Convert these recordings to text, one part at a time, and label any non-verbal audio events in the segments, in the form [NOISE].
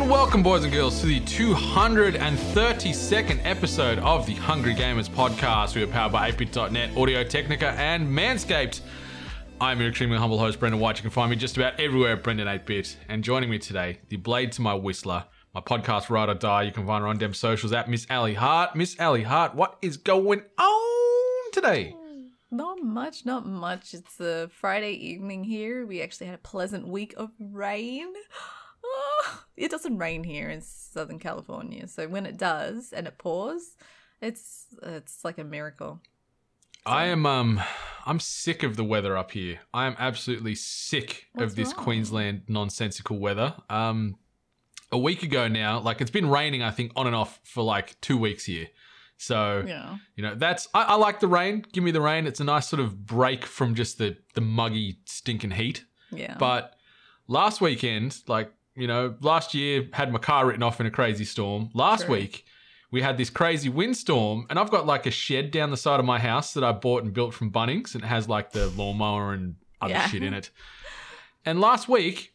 and welcome, boys and girls, to the 232nd episode of the Hungry Gamers podcast. We are powered by 8bit.net, Audio Technica, and Manscaped. I'm your extremely humble host, Brendan White. You can find me just about everywhere at Brendan 8bit. And joining me today, the blade to my whistler, my podcast Ride or Die. You can find her on them socials at Miss Ally Hart. Miss Ally Hart, what is going on today? Not much, not much. It's a Friday evening here. We actually had a pleasant week of rain. Oh, [LAUGHS] it doesn't rain here in Southern California, so when it does and it pours, it's it's like a miracle. I am um I'm sick of the weather up here. I am absolutely sick What's of this wrong? Queensland nonsensical weather. Um a week ago now, like it's been raining I think on and off for like 2 weeks here. So, Yeah. you know, that's I, I like the rain. Give me the rain. It's a nice sort of break from just the the muggy stinking heat. Yeah. But last weekend, like, you know, last year had my car written off in a crazy storm. Last True. week, we had this crazy windstorm, and I've got like a shed down the side of my house that I bought and built from Bunnings, and it has like the lawnmower and other Yeah. shit in it. And last week,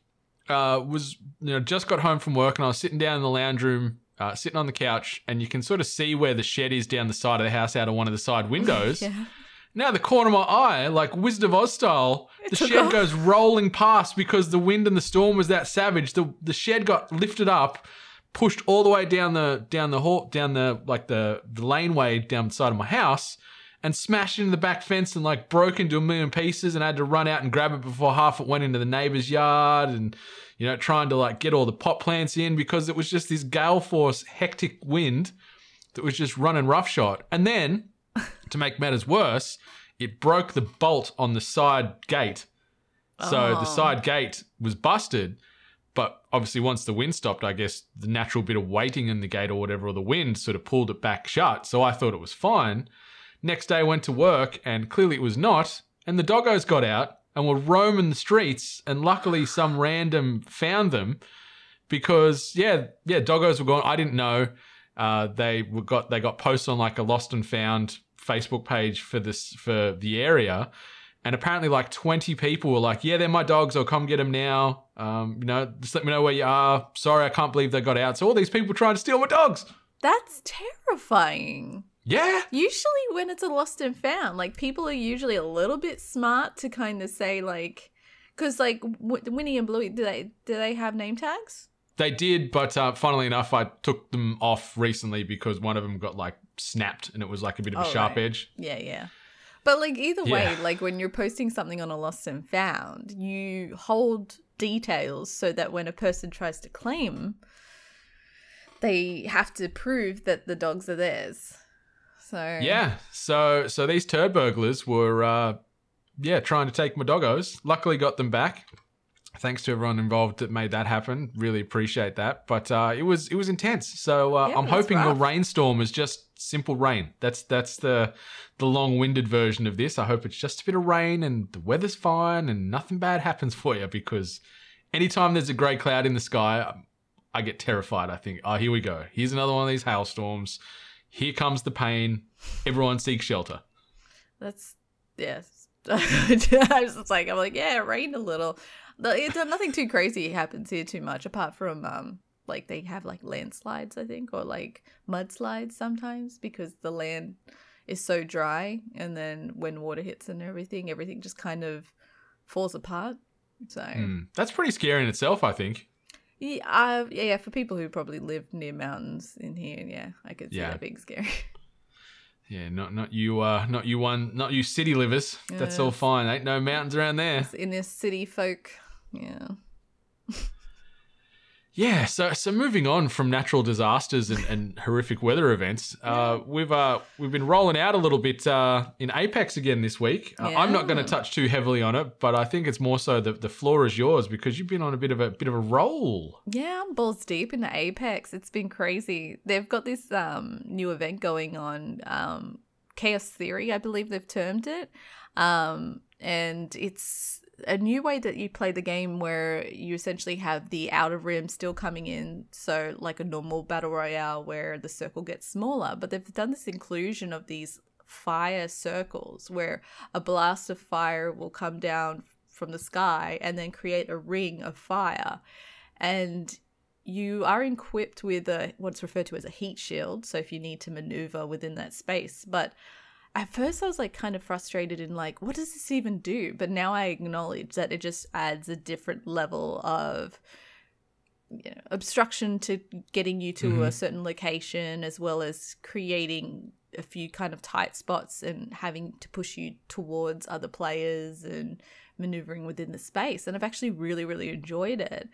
uh, was you know just got home from work, and I was sitting down in the lounge room, uh, sitting on the couch, and you can sort of see where the shed is down the side of the house out of one of the side windows. [LAUGHS] yeah. Now the corner of my eye, like Wizard of Oz style, the shed off. goes rolling past because the wind and the storm was that savage. The the shed got lifted up, pushed all the way down the down the hall down the like the the laneway down the side of my house, and smashed into the back fence and like broke into a million pieces. And I had to run out and grab it before half it went into the neighbor's yard and. You know, trying to like get all the pot plants in because it was just this gale force, hectic wind that was just running roughshod. And then to make matters worse, it broke the bolt on the side gate. So the Oh. side gate was busted. But obviously, once the wind stopped, I guess the natural bit of weighting in the gate or whatever, or the wind sort of pulled it back shut. So I thought it was fine. Next day, I went to work and clearly it was not. And the doggos got out and were roaming the streets. And luckily, some random found them because yeah, yeah, doggos were gone. I didn't know. Uh, they were got they got posts on like a lost and found Facebook page for this for the area, and apparently like twenty people were like, "Yeah, they're my dogs. I'll come get them now. Um, you know, just let me know where you are. Sorry, I can't believe they got out. So all these people trying to steal my dogs. That's terrifying. Yeah, Usually when it's a lost and found, like people are usually a little bit smart to kind of say like cuz like w- Winnie and Bluey do they do they have name tags? they did. But uh, funnily enough, I took them off recently because one of them got like snapped, and it was like a bit of a Oh, sharp right. edge. Yeah, yeah. But like either way, Yeah. like when you're posting something on a lost and found, you hold details so that when a person tries to claim, they have to prove that the dogs are theirs. So Yeah. So so these turd burglars were uh yeah, trying to take my doggos. Luckily got them back. Thanks to everyone involved that made that happen. Really appreciate that. But uh it was it was intense. So uh, Yeah, I'm hoping rough. the rainstorm is just simple rain. That's that's the the long-winded version of this. I hope it's just a bit of rain and the weather's fine and nothing bad happens [LAUGHS] for you because anytime there's a grey cloud in the sky, I- get terrified. I think, "Oh, here we go. Here's another one of these hailstorms. Here comes the pain. Everyone seek shelter." That's yes. [LAUGHS] I was like, I'm like, yeah, it rained a little. It's nothing too crazy happens here too much, apart from um, like they have like landslides, I think, or like mudslides sometimes because the land is so dry, and then when water hits and everything, everything just kind of falls apart. So Hmm. That's pretty scary in itself, I think. yeah, uh, yeah, for people who probably live near mountains in here, yeah, I could see Yeah. that being scary. [LAUGHS] Yeah, not not you, uh, not you one, not you city livers. That's all fine. Ain't no mountains around there. in this city folk, yeah. [LAUGHS] Yeah, so so moving on from natural disasters and, and horrific weather events, uh, we've uh, we've been rolling out a little bit uh, in Apex again this week. Uh, I'm not going to touch too heavily on it, but I think it's more so the the floor is yours because you've been on a bit of a bit of a roll. Yeah, I'm balls deep into Apex. It's been crazy. They've got this um, new event going on, um, Chaos Theory, I believe they've termed it. Um, and it's a new way that you play the game where you essentially have the outer rim still coming in. So, like a normal battle royale where the circle gets smaller. But they've done this inclusion of these fire circles where a blast of fire will come down from the sky and then create a ring of fire and you are equipped with a what's referred to as a heat shield so if you need to maneuver within that space but at first i was like kind of frustrated in like what does this even do? But now i acknowledge that it just adds a different level of you know, obstruction to getting you to a mm-hmm. certain location as well as creating a few kind of tight spots and having to push you towards other players and maneuvering within the space. And i've actually really really enjoyed it.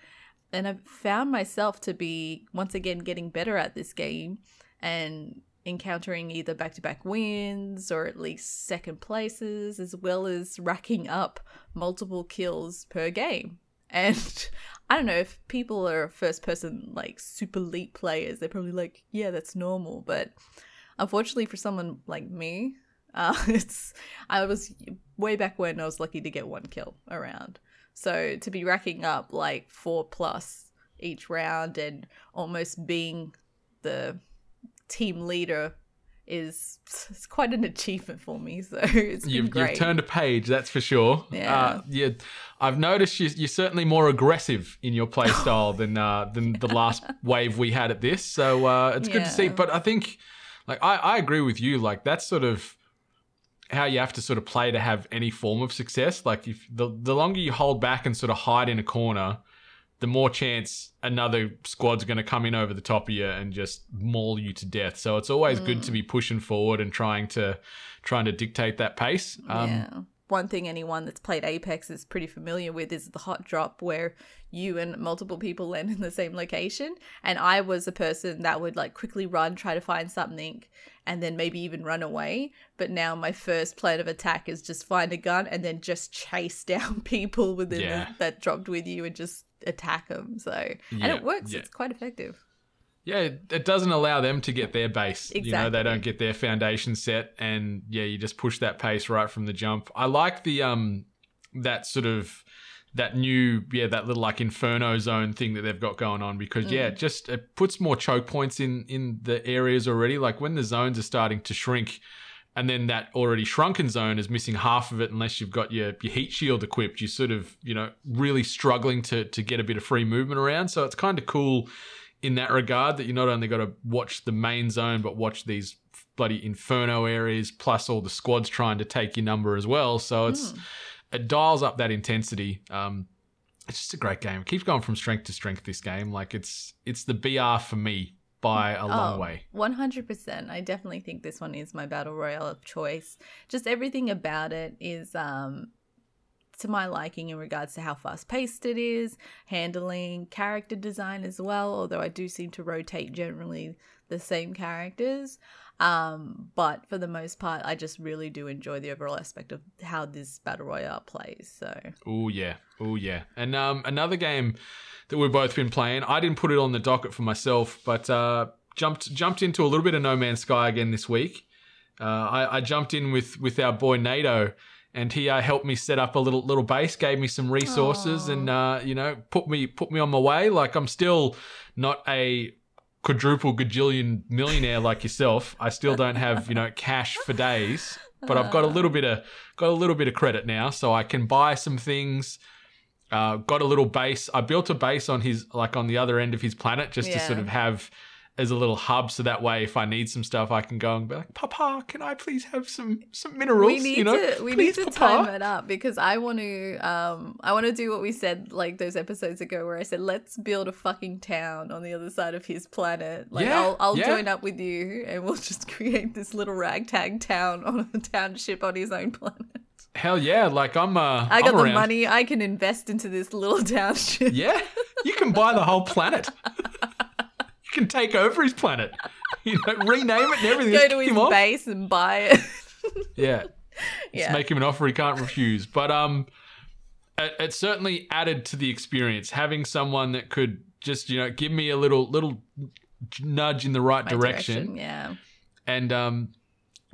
And I've found myself to be once again getting better at this game and encountering either back to back wins or at least second places, as well as racking up multiple kills per game. [LAUGHS] And I don't know if people are first person, like super elite players, they're probably like, yeah, that's normal. But unfortunately for someone like me, [LAUGHS] uh, it's I was way back when I was lucky to get one kill around. So to be racking up like four plus each round and almost being the team leader is it's quite an achievement for me. So [LAUGHS] it's been You've, great. you've turned a page, that's for sure. Yeah. Uh, yeah, I've noticed you, you're certainly more aggressive in your play [LAUGHS] style than uh, than the last wave we had at this. So uh, it's good to see. But I think, like, I, I agree with you. Like, that's sort of how you have to sort of play to have any form of success. Like, if the the longer you hold back and sort of hide in a corner, the more chance another squad's going to come in over the top of you and just maul you to death. So it's always good Mm. to be pushing forward and trying to trying to dictate that pace. Um, yeah. One thing anyone that's played Apex is pretty familiar with is the hot drop where you and multiple people land in the same location. And I was a person that would like quickly run, try to find something, and then maybe even run away. But now my first plan of attack is just find a gun and then just chase [LAUGHS] down people within Yeah. the, that dropped with you and just attack them. So, and it works. yeah. It's quite effective. Yeah, it doesn't allow them to get their base. You know, they don't get their foundation set, and yeah, you just push that pace right from the jump. I like the um that sort of that new yeah that little like inferno zone thing that they've got going on because yeah, it just it puts more choke points in in the areas already. Like when the zones are starting to shrink. And then that already shrunken zone is missing half of it unless you've got your, your heat shield equipped. You're sort of, you know, really struggling to to get a bit of free movement around. So it's kind of cool in that regard that you not only got to watch the main zone but watch these bloody inferno areas plus all the squads trying to take your number as well. So it's it dials up that intensity. Um it's just a great game. It keeps going from strength to strength this game. Like it's it's the br for me by a long Oh, way 100%. I definitely think this one is my battle royale of choice. Just everything about it is um to my liking in regards to how fast paced it is, handling character design as well, although I do seem to rotate generally the same characters. Um, but for the most part, I just really do enjoy the overall aspect of how this battle royale plays. So Oh yeah, oh yeah. And um, another game that we've both been playing. I didn't put it on the docket for myself, but uh, jumped jumped into a little bit of No Man's Sky again this week. Uh, I, I jumped in with with our boy NATO, and he uh, helped me set up a little little base, gave me some resources, and uh, you know put me put me on my way. Like I'm still not a quadruple gajillion millionaire like yourself. I still don't have you know cash for days, but I've got a little bit of got a little bit of credit now, so I can buy some things. Uh, got a little base. I built a base on his like on the other end of his planet just to sort of have as a little hub, so that way if I need some stuff, I can go and be like, "Papa, can I please have some some minerals?" we need you know, to we please, need to Papa." time it up because I want to um I want to do what we said like those episodes ago where I said let's build a fucking town on the other side of his planet. Like Yeah, I'll I'll yeah. join up with you and we'll [LAUGHS] just create this little ragtag town on a township on his own planet. Hell yeah! Like I'm. Uh, I got I'm the around. money. I can invest into this little [LAUGHS] township. Yeah, You can buy the whole planet. [LAUGHS] can take over his planet. [LAUGHS] You know, rename it and everything. Go to his off. base and buy it. Yeah. [LAUGHS] yeah. Just make him an offer he can't refuse. But um, it, it certainly added to the experience having someone that could just you know give me a little little nudge in the right My direction. Yeah. And um,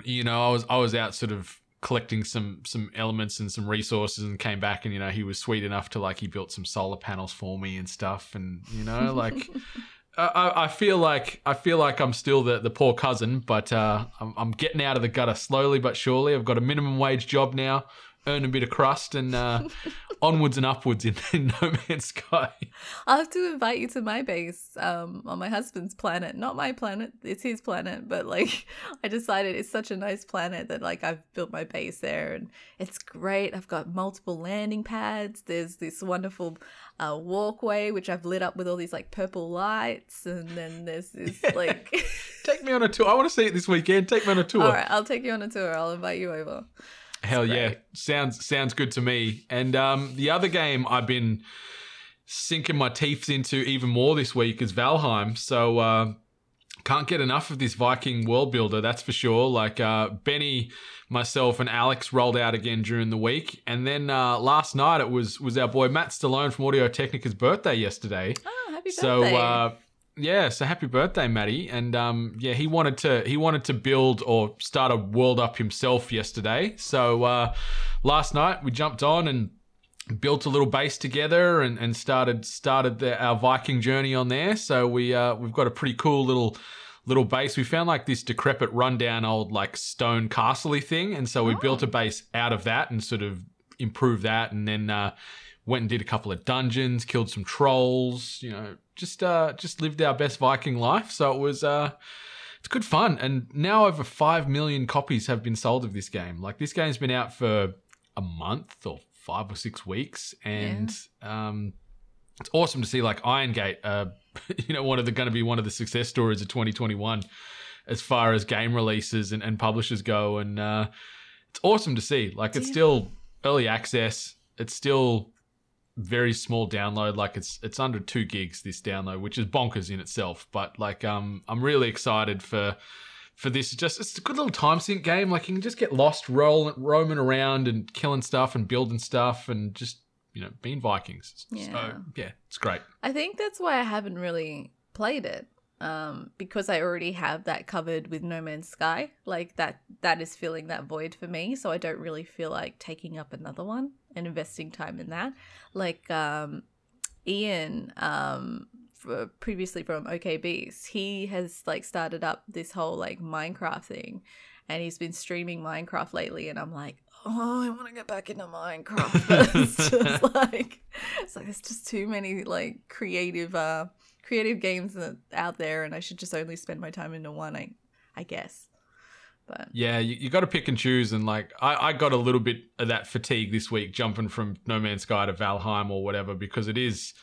you know, I was I was out sort of collecting some some elements and some resources and came back and you know he was sweet enough to like he built some solar panels for me and stuff and you know like [LAUGHS] I- I, feel like I feel like I'm still the, the poor cousin, but uh, I'm, I'm getting out of the gutter slowly but surely. I've got a minimum wage job now, earn a bit of crust, and uh, [LAUGHS] onwards and upwards in, in No Man's Sky. I'll have to invite you to my base um, on my husband's planet. Not my planet, it's his planet. But like, [LAUGHS] I decided it's such a nice planet that like I've built my base there and it's great. I've got multiple landing pads. There's this wonderful uh, walkway which I've lit up with all these like purple lights. And then there's this [LAUGHS] like. Take me on a tour. I want to see it this weekend. Take me on a tour. all right, I'll take you on a tour. I'll invite you over. Hell yeah, sounds sounds good to me. And um, the other game I've been sinking my teeth into even more this week is Valheim. So uh, can't get enough of this Viking world builder, that's for sure. Like uh, Benny, myself, and Alex rolled out again during the week, and then uh, last night it was was our boy Matt Stallone from Audio Technica's birthday yesterday. Oh, happy So birthday. uh, yeah, so happy birthday, Matty. And um, yeah, he wanted to he wanted to build or start a world up himself yesterday. So uh, last night we jumped on and built a little base together and, and started started the, our Viking journey on there. So we uh, we've got a pretty cool little little base. We found like this decrepit, rundown old like stone castle thing, and so we built a base out of that and sort of improved that, and then uh, went and did a couple of dungeons, killed some trolls. You know, just uh, just lived our best Viking life. So it was. Uh, it's good fun, and now over five million copies have been sold of this game. Like this game's been out for a month or five or six weeks, and um, it's awesome to see like Iron Gate, uh, [LAUGHS] you know, one of the going to be one of the success stories of 2021 as far as game releases and, and publishers go, and uh, it's awesome to see. Like it's still early access. It's still very small download. Like it's it's under two gigs this download, which is bonkers in itself. But like um, I'm really excited for for this. Just it's a good little time sink game. Like you can just get lost rolling, roaming around and killing stuff and building stuff and just you know being Vikings. Yeah. So yeah, it's great. I think that's why I haven't really played it. Um, because I already have that covered with No Man's Sky. Like that that is filling that void for me. So I don't really feel like taking up another one and investing time in that. Like um Ian, um previously from OKBs, he has like started up this whole like Minecraft thing and he's been streaming Minecraft lately and I'm like, oh, I want to get back into Minecraft. [LAUGHS] It's just [LAUGHS] like it's like there's just too many like creative uh creative games out there and I should just only spend my time into one, I I guess. But Yeah, you, you got to pick and choose, and like I, I got a little bit of that fatigue this week, jumping from No Man's Sky to Valheim or whatever, because it is,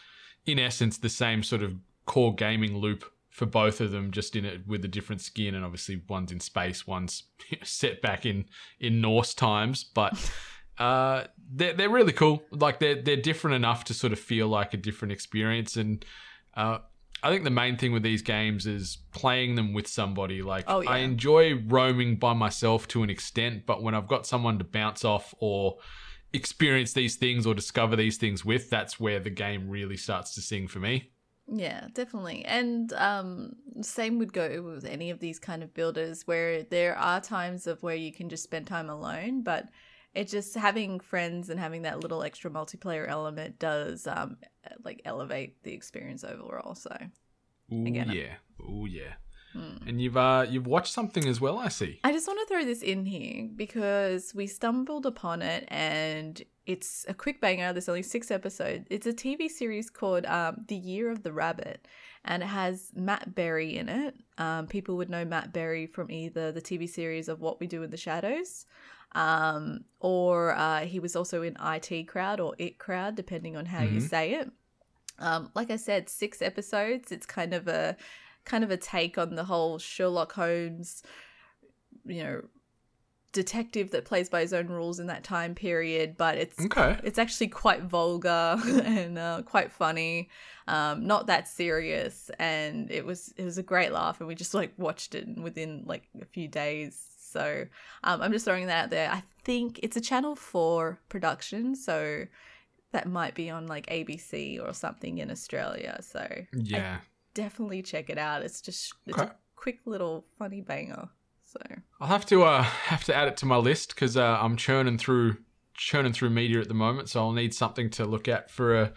in essence, the same sort of core gaming loop for both of them, just in it with a different skin, and obviously one's in space, one's [LAUGHS] set back in in Norse times, but. [LAUGHS] Uh, they're they're really cool. Like they're they're different enough to sort of feel like a different experience, and uh, I think the main thing with these games is playing them with somebody. Like Oh, yeah. I enjoy roaming by myself to an extent, but when I've got someone to bounce off or experience these things or discover these things with, that's where the game really starts to sing for me. Yeah, definitely. And um same would go with any of these kind of builders where there are times of where you can just spend time alone, but it just having friends and having that little extra multiplayer element does um like elevate the experience overall. So Ooh Again. yeah, oh yeah. And you've uh you've watched something as well, I see. I just want to throw this in here because we stumbled upon it and it's a quick banger. There's only six episodes. It's a TV series called um, The Year of the Rabbit and it has Matt Berry in it. Um, people would know Matt Berry from either the TV series of What We Do in the Shadows um, or uh, he was also in IT Crowd or It Crowd, depending on how you say it. Um, like I said, six episodes. It's kind of a kind of a take on the whole Sherlock Holmes, you know, detective that plays by his own rules in that time period, but it's Okay. it's actually quite vulgar [LAUGHS] and uh, quite funny, um, not that serious, and it was it was a great laugh, and we just like watched it within like a few days. So um, I'm just throwing that out there. I think it's a Channel Four production, so that might be on like ABC or something in Australia. So Yeah. definitely check it out. It's just it's Okay. a quick little funny banger. So I'll have to uh have to add it to my list because uh, I'm churning through churning through media at the moment, so I'll need something to look at for a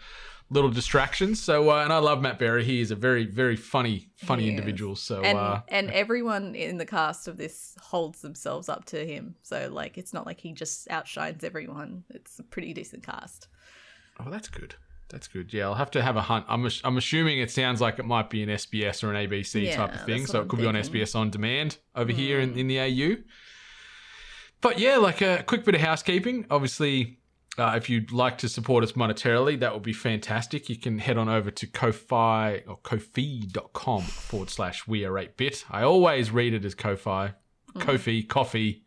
little distractions. So uh, and I love Matt Berry. He is a very very funny funny individual. So and uh, and everyone in the cast of this holds themselves up to him. So like it's not like he just outshines everyone. It's a pretty decent cast. oh that's good. That's good. Yeah, I'll have to have a hunt. I'm I'm assuming it sounds like it might be an SBS or an ABC Yeah, type of thing, so it could I'm be on. SBS on demand over here in, in the AU. But yeah, like a quick bit of housekeeping. Obviously, uh, if you'd like to support us monetarily, that would be fantastic. You can head on over to Ko-Fi or Kofi.com forward slash we are 8-bit. I always read it as Ko-Fi, Kofi, coffee,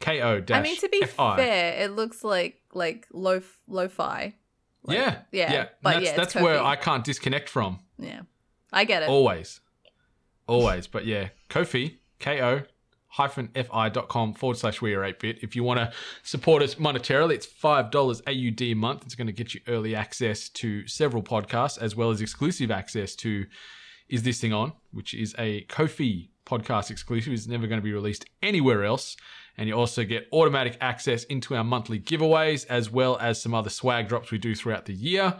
K-O dash Mm. I mean to be F-I. fair, it looks like like lo lo-fi. Like, yeah, yeah, yeah. but that's yeah, that's where I can't disconnect from. Yeah. I get it. Always. Always. But yeah, Kofi, K-O fi.com forward slash we are 8-bit. If you want to support us monetarily, it's $5 AUD a month. It's going to get you early access to several podcasts as well as exclusive access to Is This Thing On, which is a Kofi podcast exclusive. It's never going to be released anywhere else. And you also get automatic access into our monthly giveaways as well as some other swag drops we do throughout the year.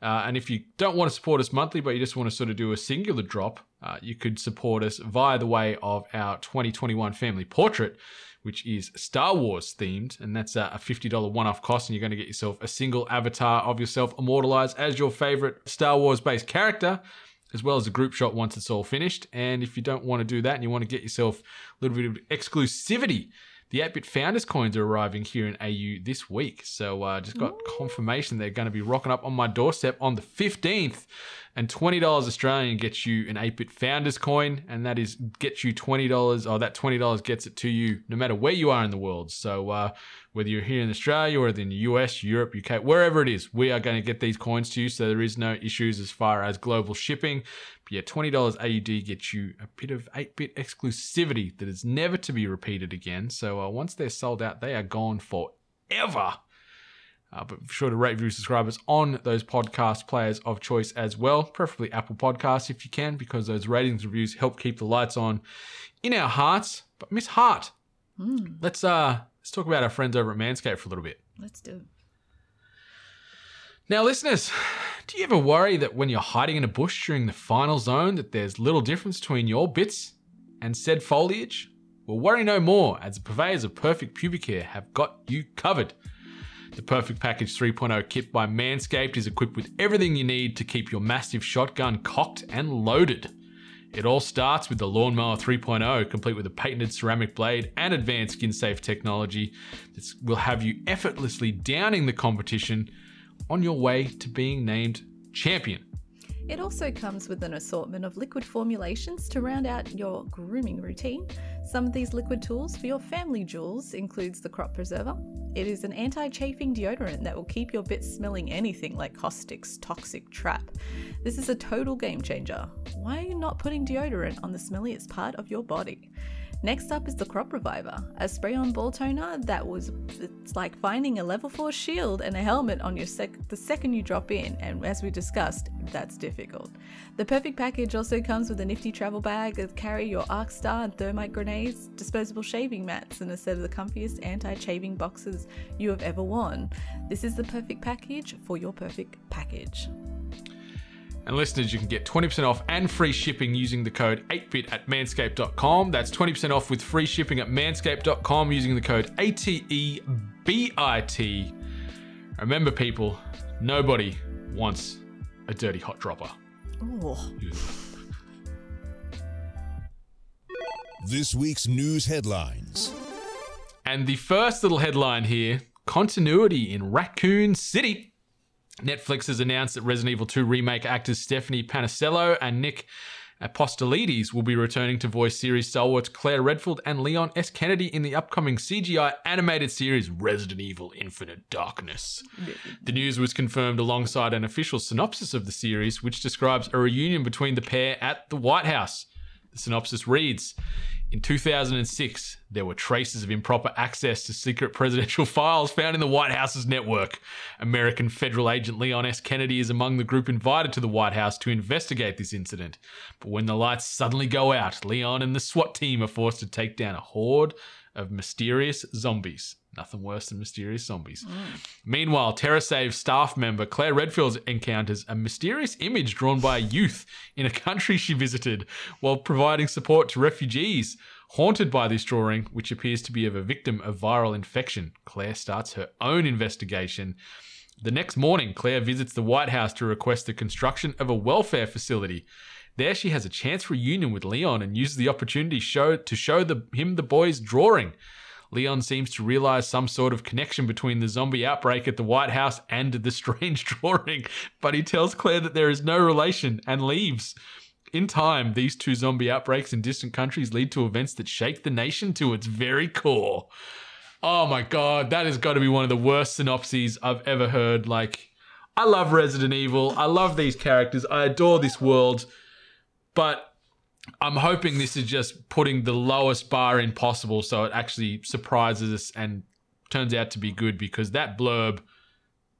Uh, and if you don't want to support us monthly, but you just want to sort of do a singular drop, uh, you could support us via the way of our 2021 family portrait, which is Star Wars themed. And that's a $50 one off cost. And you're going to get yourself a single avatar of yourself immortalized as your favorite Star Wars based character. As well as a group shot once it's all finished. And if you don't want to do that and you want to get yourself a little bit of exclusivity, the 8 bit founders coins are arriving here in AU this week. So uh, just got confirmation they're going to be rocking up on my doorstep on the 15th. And $20 Australian gets you an 8 bit founders coin. And that is gets you $20. Or that $20 gets it to you no matter where you are in the world. So uh, whether you're here in Australia or in the US, Europe, UK, wherever it is, we are going to get these coins to you. So there is no issues as far as global shipping. But yeah, $20 AUD gets you a bit of 8 bit exclusivity that is never to be repeated again. So uh, once they're sold out, they are gone forever. Uh, but be sure to rate, review, subscribe us on those podcast players of choice as well, preferably Apple Podcasts if you can, because those ratings reviews help keep the lights on in our hearts. But Miss Hart, let's uh let's talk about our friends over at Manscaped for a little bit. Let's do it. Now, listeners, do you ever worry that when you're hiding in a bush during the final zone that there's little difference between your bits and said foliage? Well, worry no more, as the purveyors of Perfect Pubic Hair have got you covered. The Perfect Package 3.0 kit by Manscaped is equipped with everything you need to keep your massive shotgun cocked and loaded. It all starts with the Lawnmower 3.0, complete with a patented ceramic blade and advanced skin safe technology that will have you effortlessly downing the competition on your way to being named champion. It also comes with an assortment of liquid formulations to round out your grooming routine. Some of these liquid tools for your family jewels includes the Crop Preserver. It is an anti-chafing deodorant that will keep your bits smelling anything like Caustic's toxic trap. This is a total game changer. Why are you not putting deodorant on the smelliest part of your body? Next up is the Crop Reviver, a spray-on ball toner that was it's like finding a level 4 shield and a helmet on your sec- the second you drop in, and as we discussed, that's difficult. The perfect package also comes with a nifty travel bag that carry your arc star and thermite grenades, disposable shaving mats, and a set of the comfiest anti-shaving boxes you have ever worn. This is the perfect package for your perfect package. And listeners, you can get 20% off and free shipping using the code 8bit at manscaped.com. That's 20% off with free shipping at manscaped.com using the code E ATEBIT. Remember, people, nobody wants a dirty hot dropper. Oh, [LAUGHS] This week's news headlines. And the first little headline here continuity in Raccoon City. Netflix has announced that Resident Evil 2 remake actors Stephanie Panisello and Nick Apostolides will be returning to voice series stalwarts Claire Redfield and Leon S. Kennedy in the upcoming CGI animated series Resident Evil Infinite Darkness. The news was confirmed alongside an official synopsis of the series, which describes a reunion between the pair at the White House. The synopsis reads In 2006, there were traces of improper access to secret presidential [LAUGHS] files found in the White House's network. American federal agent Leon S. Kennedy is among the group invited to the White House to investigate this incident. But when the lights suddenly go out, Leon and the SWAT team are forced to take down a horde of mysterious zombies. Nothing worse than mysterious zombies. Mm. Meanwhile, TerraSave staff member Claire Redfield encounters a mysterious image drawn by a youth in a country she visited while providing support to refugees. Haunted by this drawing, which appears to be of a victim of viral infection, Claire starts her own investigation. The next morning, Claire visits the White House to request the construction of a welfare facility. There, she has a chance reunion with Leon and uses the opportunity show, to show the, him the boy's drawing. Leon seems to realize some sort of connection between the zombie outbreak at the White House and the strange [LAUGHS] drawing, but he tells Claire that there is no relation and leaves. In time, these two zombie outbreaks in distant countries lead to events that shake the nation to its very core. Oh my god, that has got to be one of the worst synopses I've ever heard. Like, I love Resident Evil, I love these characters, I adore this world, but I'm hoping this is just putting the lowest bar in possible so it actually surprises us and turns out to be good because that blurb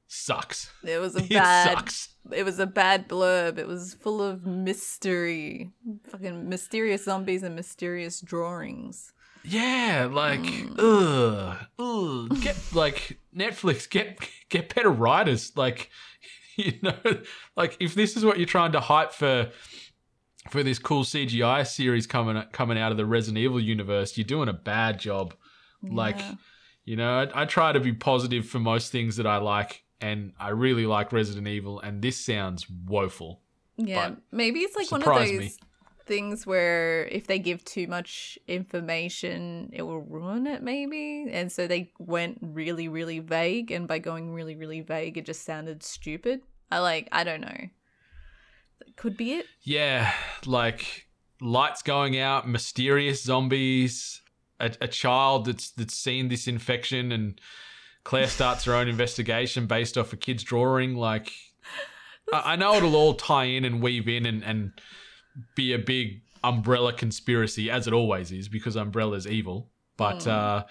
sucks. It was a [LAUGHS] It bad. sucks. It was a bad blurb. It was full of mystery, fucking mysterious zombies and mysterious drawings. Yeah, like mm. ugh, ugh. Get like Netflix, get get better writers. Like [LAUGHS] you know, like if this is what you're trying to hype for for this cool CGI series coming coming out of the Resident Evil universe, you're doing a bad job. Like, you know, I, I try to be positive for most things that I like, and I really like Resident Evil, and this sounds woeful. Yeah, But maybe it's like one of those me. things where if they give too much information, it will ruin it, maybe. And so they went really, really vague, and by going really, really vague, it just sounded stupid. I like, I don't know. Could be it. Yeah, like lights going out, mysterious zombies, a, a child that's that's seen this infection, and Claire starts her own investigation based off a kid's drawing. Like, I, I know it'll all tie in and weave in and and be a big umbrella conspiracy, as it always is, because Umbrella's evil. But uh,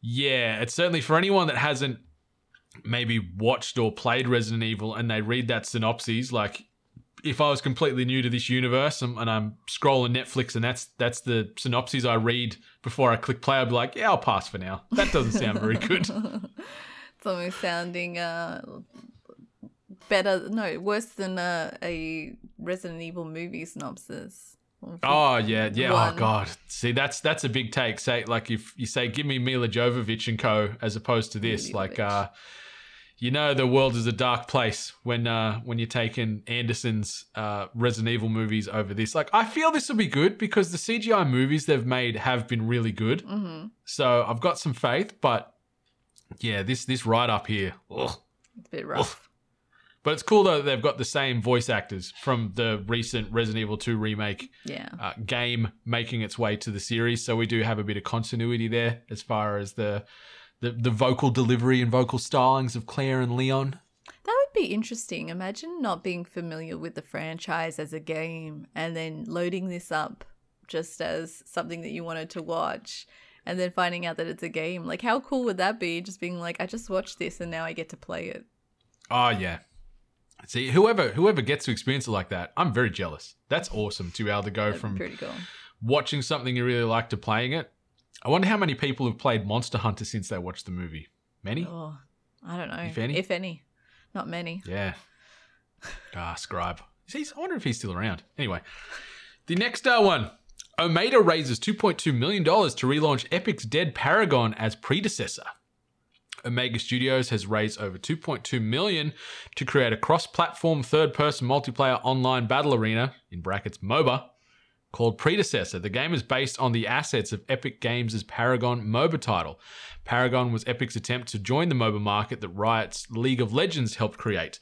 yeah, it's certainly for anyone that hasn't maybe watched or played Resident Evil and they read that synopsis, like if I was completely new to this universe and, and I'm scrolling Netflix and that's that's the synopses I read before I click play, I'd be like, yeah, I'll pass for now. That doesn't sound very good. [LAUGHS] It's almost sounding uh better no worse than uh, a resident evil movie synopsis Oh yeah, yeah. One. Oh god. See, that's that's a big take. Say like if you say give me Milla Jovovich and co as opposed to this, like uh you know the world is a dark place when uh when you're taking Anderson's uh Resident Evil movies over this. Like I feel this will be good because the CGI movies they've made have been really good. mm-hmm. So I've got some faith, but yeah, this this right up here. Ugh. it's a bit rough But it's cool though that they've got the same voice actors from the recent Resident Evil 2 remake yeah uh, game making its way to the series. So we do have a bit of continuity there as far as the the, the vocal delivery and vocal stylings of Claire and Leon. That would be interesting. Imagine not being familiar with the franchise as a game and then loading this up just as something that you wanted to watch and then finding out that it's a game. Like, how cool would that be? Just being like, I just watched this and now I get to play it. Oh yeah. See, whoever whoever gets to experience it like that, I'm very jealous. That's awesome to be able to go That'd from cool. watching something you really like to playing it. I wonder how many people have played Monster Hunter since they watched the movie. Many? Oh, I don't know. If any? If any. Not many. Yeah. [LAUGHS] Ah, Scribe. He's, I wonder if he's still around. Anyway, the next uh, one. Omeda raises $2.2 million to relaunch Epic's Dead Paragon as predecessor. Omeda Studios has raised over 2.2 million to create a cross-platform third-person multiplayer online battle arena in brackets MOBA called Predecessor. The game is based on the assets of Epic Games' Paragon MOBA title. Paragon was Epic's attempt to join the MOBA market that Riot's League of Legends helped create.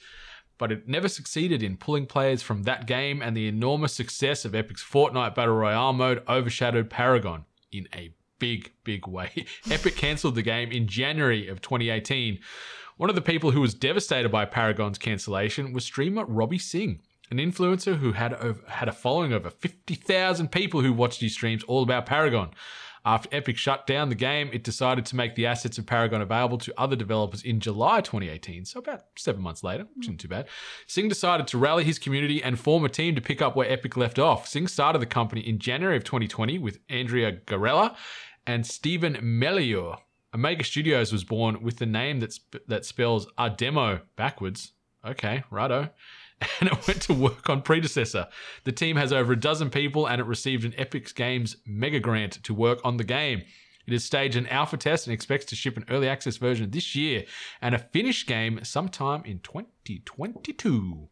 but it never succeeded in pulling players from that game, and the enormous success of Epic's Fortnite Battle Royale mode overshadowed Paragon in a big, big way. [LAUGHS] Epic cancelled the game in January of 2018. One of the people who was devastated by Paragon's cancellation was streamer Robbie Singh, an influencer who had over, had a following over 50,000 people who watched his streams all about Paragon. After Epic shut down the game, it decided to make the assets of Paragon available to other developers in July 2018, so about seven months later, which isn't too bad. Singh decided to rally his community and form a team to pick up where Epic left off. Singh started the company in January of 2020 with Andrea Garella and Stephen Melior. Omeda Studios was born with the name that, sp- that spells our demo backwards. Okay, righto. [LAUGHS] And it went to work on Predecessor. The team has over a dozen people and it received an Epic Games mega grant to work on the game. It has staged an alpha test and expects to ship an early access version this year and a finished game sometime in 2022.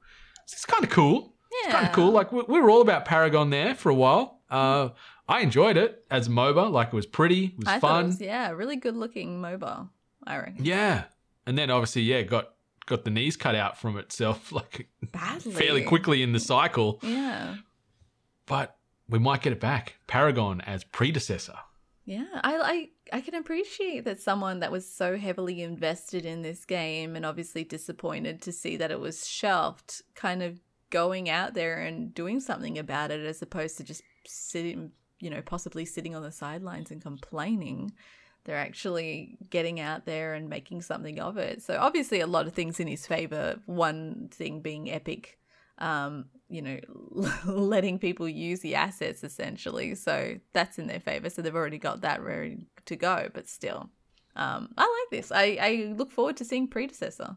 So It's kind of cool. It's kind of cool. Like we, we were all about Paragon there for a while. Uh, I enjoyed it as MOBA. Like it was pretty, it was I fun. it was, yeah, really good looking mobile. I reckon. Yeah. And then obviously, yeah, got got the knees cut out from itself [LAUGHS] like Badly. fairly quickly in the cycle. Yeah. But we might get it back. Paragon as predecessor. Yeah, I, I I can appreciate that someone that was so heavily invested in this game and obviously disappointed to see that it was shelved, kind of going out there and doing something about it as opposed to just sitting, you know, possibly sitting on the sidelines and complaining. They're actually getting out there and making something of it. So obviously a lot of things in his favor. One thing being epic um, you know, [LAUGHS] letting people use the assets essentially. So that's in their favor. So they've already got that ready to go. But still, um, I like this. I, I look forward to seeing predecessor.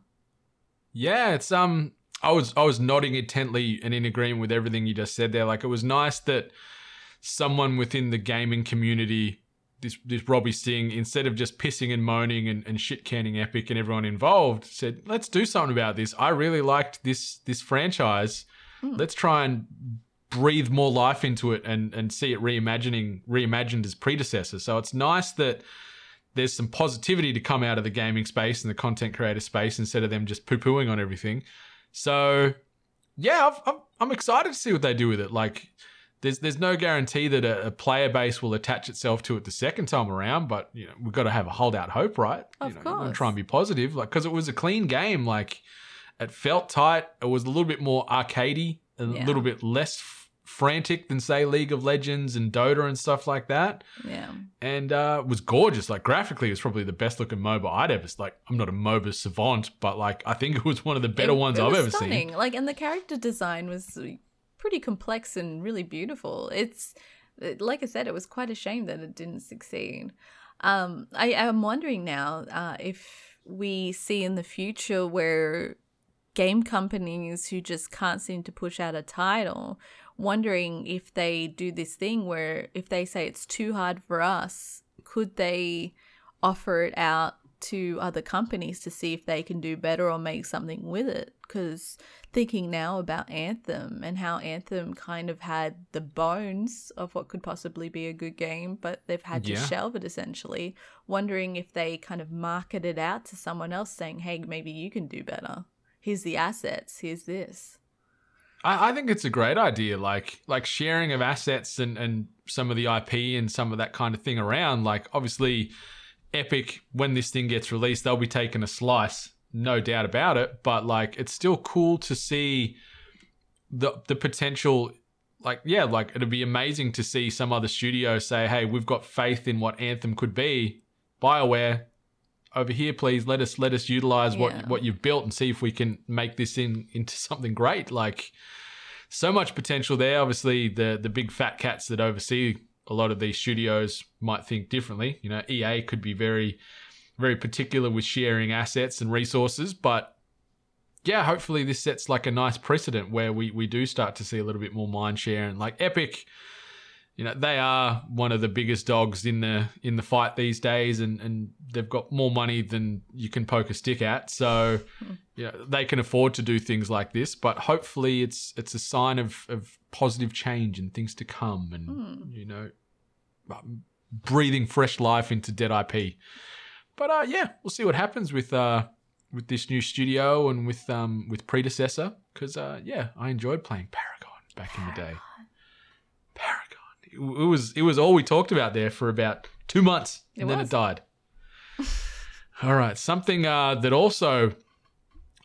Yeah, it's um I was I was nodding intently and in agreement with everything you just said there. Like it was nice that someone within the gaming community this this Robbie Singh, instead of just pissing and moaning and, and shit canning Epic and everyone involved, said, Let's do something about this. I really liked this this franchise. Hmm. Let's try and breathe more life into it and and see it reimagining reimagined as predecessor. So it's nice that there's some positivity to come out of the gaming space and the content creator space instead of them just poo pooing on everything. So, yeah, I've, I'm, I'm excited to see what they do with it. Like, there's there's no guarantee that a, a player base will attach itself to it the second time around, but you know we've got to have a holdout hope, right? Of you know, And course. try and be positive, like because it was a clean game. Like, it felt tight. It was a little bit more arcadey, a Yeah. little bit less f- frantic than say League of Legends and Dota and stuff like that Yeah. and uh, was gorgeous. Like graphically, it was probably the best looking MOBA I'd ever. Like I'm not a MOBA savant, but like I think it was one of the better It- ones it I've ever stunning. seen. Like, and the character design was pretty complex and really beautiful. It's like I said, it was quite a shame that it didn't succeed. Um, I am wondering now uh, if we see in the future where game companies who just can't seem to push out a title, wondering if they do this thing where if they say it's too hard for us, could they offer it out to other companies to see if they can do better or make something with it? Because thinking now about Anthem and how Anthem kind of had the bones of what could possibly be a good game, but they've had to Yeah. shelve it essentially, wondering if they kind of market it out to someone else saying, hey, maybe you can do better. Here's the assets, here's this. I, I think it's a great idea. Like like sharing of assets and and some of the IP and some of that kind of thing around. Like obviously, Epic when this thing gets released, they'll be taking a slice, no doubt about it. But like it's still cool to see the the potential like yeah like it'd be amazing to see some other studio say hey we've got faith in what anthem could be bioware over here please let us let us utilize Yeah. what what you've built and see if we can make this in into something great like so much potential there obviously the the big fat cats that oversee a lot of these studios might think differently. You know ea could be very very particular with sharing assets and resources but yeah, hopefully this sets like a nice precedent where we, we do start to see a little bit more mind share and like Epic, you know, they are one of the biggest dogs in the in the fight these days and, and they've got more money than you can poke a stick at. So you know, they can afford to do things like this, but hopefully it's it's a sign of, of positive change and things to come and you know um, breathing fresh life into dead IP. But uh, yeah, we'll see what happens with uh, with this new studio and with um with predecessor because uh yeah I enjoyed playing Paragon back in the day. It, was it was all we talked about there for about two months and It then was. it died. [LAUGHS] all right, something uh that also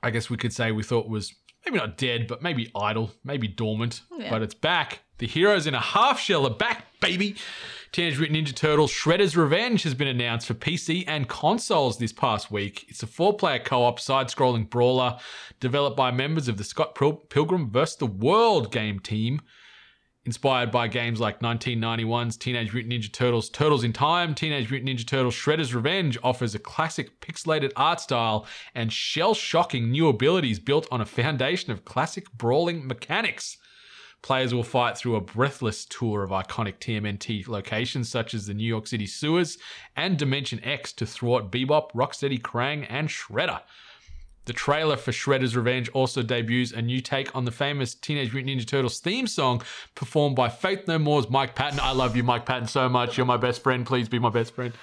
I guess we could say we thought was maybe not dead, but maybe idle, maybe dormant, Yeah. but it's back. The heroes in a half shell are back, baby. Teenage Mutant Ninja Turtles Shredder's Revenge has been announced for PC and consoles this past week. It's a four player co op side scrolling brawler developed by members of the Scott Pil- Pilgrim vs. the World game team. Inspired by games like 1991's Teenage Mutant Ninja Turtles Turtles in Time, Teenage Mutant Ninja Turtles Shredder's Revenge offers a classic pixelated art style and shell shocking new abilities built on a foundation of classic brawling mechanics. Players will fight through a breathless tour of iconic TMNT locations such as the New York City sewers and Dimension X to thwart Bebop, Rocksteady, Krang, and Shredder. The trailer for Shredder's Revenge also debuts a new take on the famous Teenage Mutant Ninja Turtles theme song performed by Faith No More's Mike Patton. I love you, Mike Patton, so much. You're my best friend. Please be my best friend.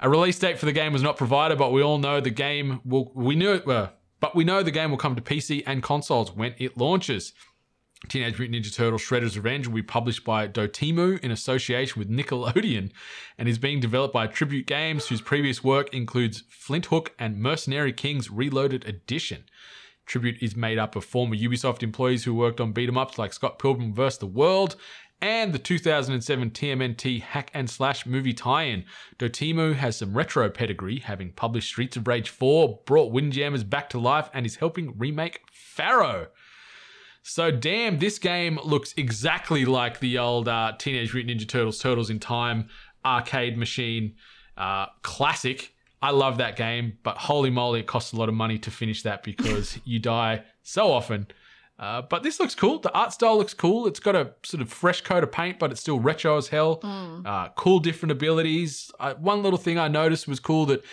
A release date for the game was not provided, but we all know the game will. We knew it. Uh, but we know the game will come to PC and consoles when it launches. Teenage Mutant Ninja Turtles Shredder's Revenge will be published by Dotemu in association with Nickelodeon and is being developed by Tribute Games, whose previous work includes Flinthook and Mercenary Kings Reloaded Edition. Tribute is made up of former Ubisoft employees who worked on beat 'em ups like Scott Pilgrim vs. the World and the 2007 TMNT hack and slash movie tie-in. Dotemu has some retro pedigree, having published Streets of Rage 4, brought Windjammers back to life, and is helping remake Pharaoh. So damn, this game looks exactly like the old uh, Teenage Mutant Ninja Turtles Turtles in Time arcade machine uh, classic. I love that game, but holy moly, it costs a lot of money to finish that because [LAUGHS] you die so often. Uh, but this looks cool. The art style looks cool. It's got a sort of fresh coat of paint, but it's still retro as hell. Uh, cool different abilities. Uh, one little thing I noticed was cool that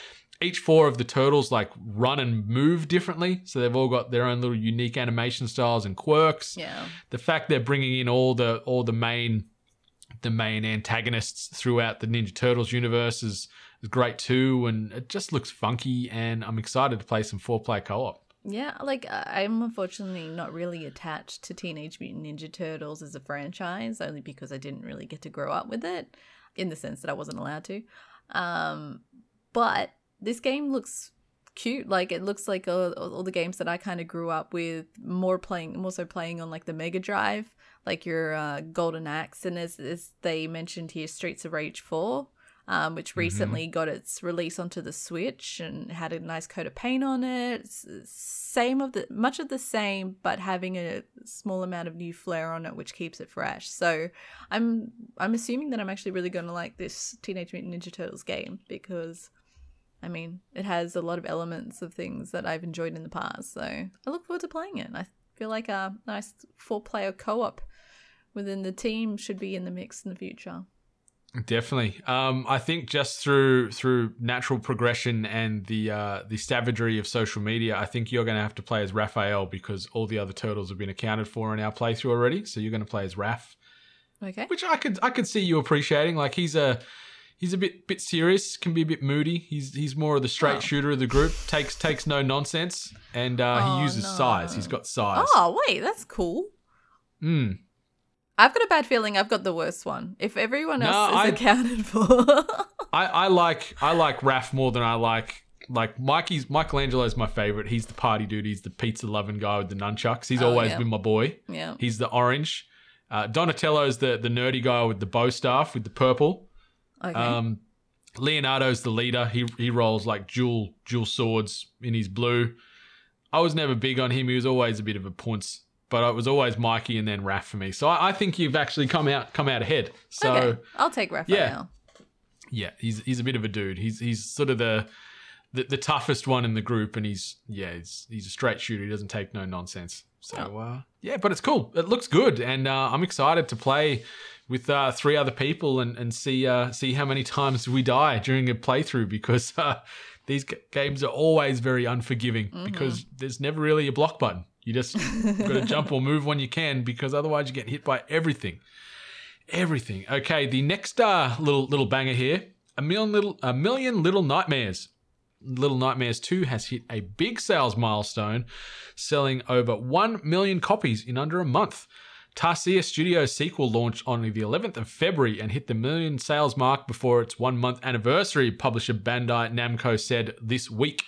each four of the turtles like run and move differently. So they've all got their own little unique animation styles and quirks. Yeah. The fact they're bringing in all the all the main the main antagonists throughout the Ninja Turtles universe is, is great too, and it just looks funky. And I'm excited to play some four player co op. Yeah, like I'm unfortunately not really attached to Teenage Mutant Ninja Turtles as a franchise, only because I didn't really get to grow up with it, in the sense that I wasn't allowed to. Um, but this game looks cute. Like it looks like all, all the games that I kind of grew up with. More playing, more so playing on like the Mega Drive, like your uh, Golden Axe, and as, as they mentioned here, Streets of Rage Four. Um, which recently got its release onto the Switch and had a nice coat of paint on it. It's same of the much of the same, but having a small amount of new flair on it, which keeps it fresh. So I'm I'm assuming that I'm actually really going to like this Teenage Mutant Ninja Turtles game because I mean it has a lot of elements of things that I've enjoyed in the past. So I look forward to playing it. I feel like a nice four player co op within the team should be in the mix in the future. Definitely. Um, I think just through through natural progression and the uh, the savagery of social media, I think you're going to have to play as Raphael because all the other turtles have been accounted for in our playthrough already. So you're going to play as Raph, Okay. which I could I could see you appreciating. Like he's a he's a bit bit serious, can be a bit moody. He's he's more of the straight Oh. shooter of the group. takes takes no nonsense, and uh, Oh, he uses no. sais. He's got sais. Oh wait, that's cool. Hmm. I've got a bad feeling I've got the worst one. If everyone No, else is I- accounted for. [LAUGHS] I, I like I like Raph more than I like like Mikey's Michelangelo's my favorite. He's the party dude. He's the pizza loving guy with the nunchucks. He's Oh, always yeah. been my boy. yeah. He's the orange. Uh, Donatello's the the nerdy guy with the bow staff with the purple. Okay. Um, Leonardo's the leader. He he rolls like dual dual swords in his blue. I was never big on him. He was always a bit of a punce. But it was always Mikey and then Raph for me. So I, I think you've actually come out come out ahead. So okay. I'll take Raphael. yeah, he's he's a bit of a dude. He's he's sort of the the, the toughest one in the group, and he's yeah, he's he's a straight shooter. He doesn't take no nonsense. So uh, yeah, but it's cool. It looks good, and uh, I'm excited to play with uh, three other people and and see uh, see how many times we die during a playthrough because [LAUGHS] uh, these g- games are always very unforgiving because there's never really a block button. You just [LAUGHS] got to jump or move when you can because otherwise you get hit by everything everything. Okay, the next uh, little little banger here, a million little a million little nightmares. Little Nightmares 2 has hit a big sales milestone, selling over 1 million copies in under a month. Tarsier Studios' sequel launched on the 11th of February and hit the million sales mark before its one month anniversary, publisher Bandai Namco said this week.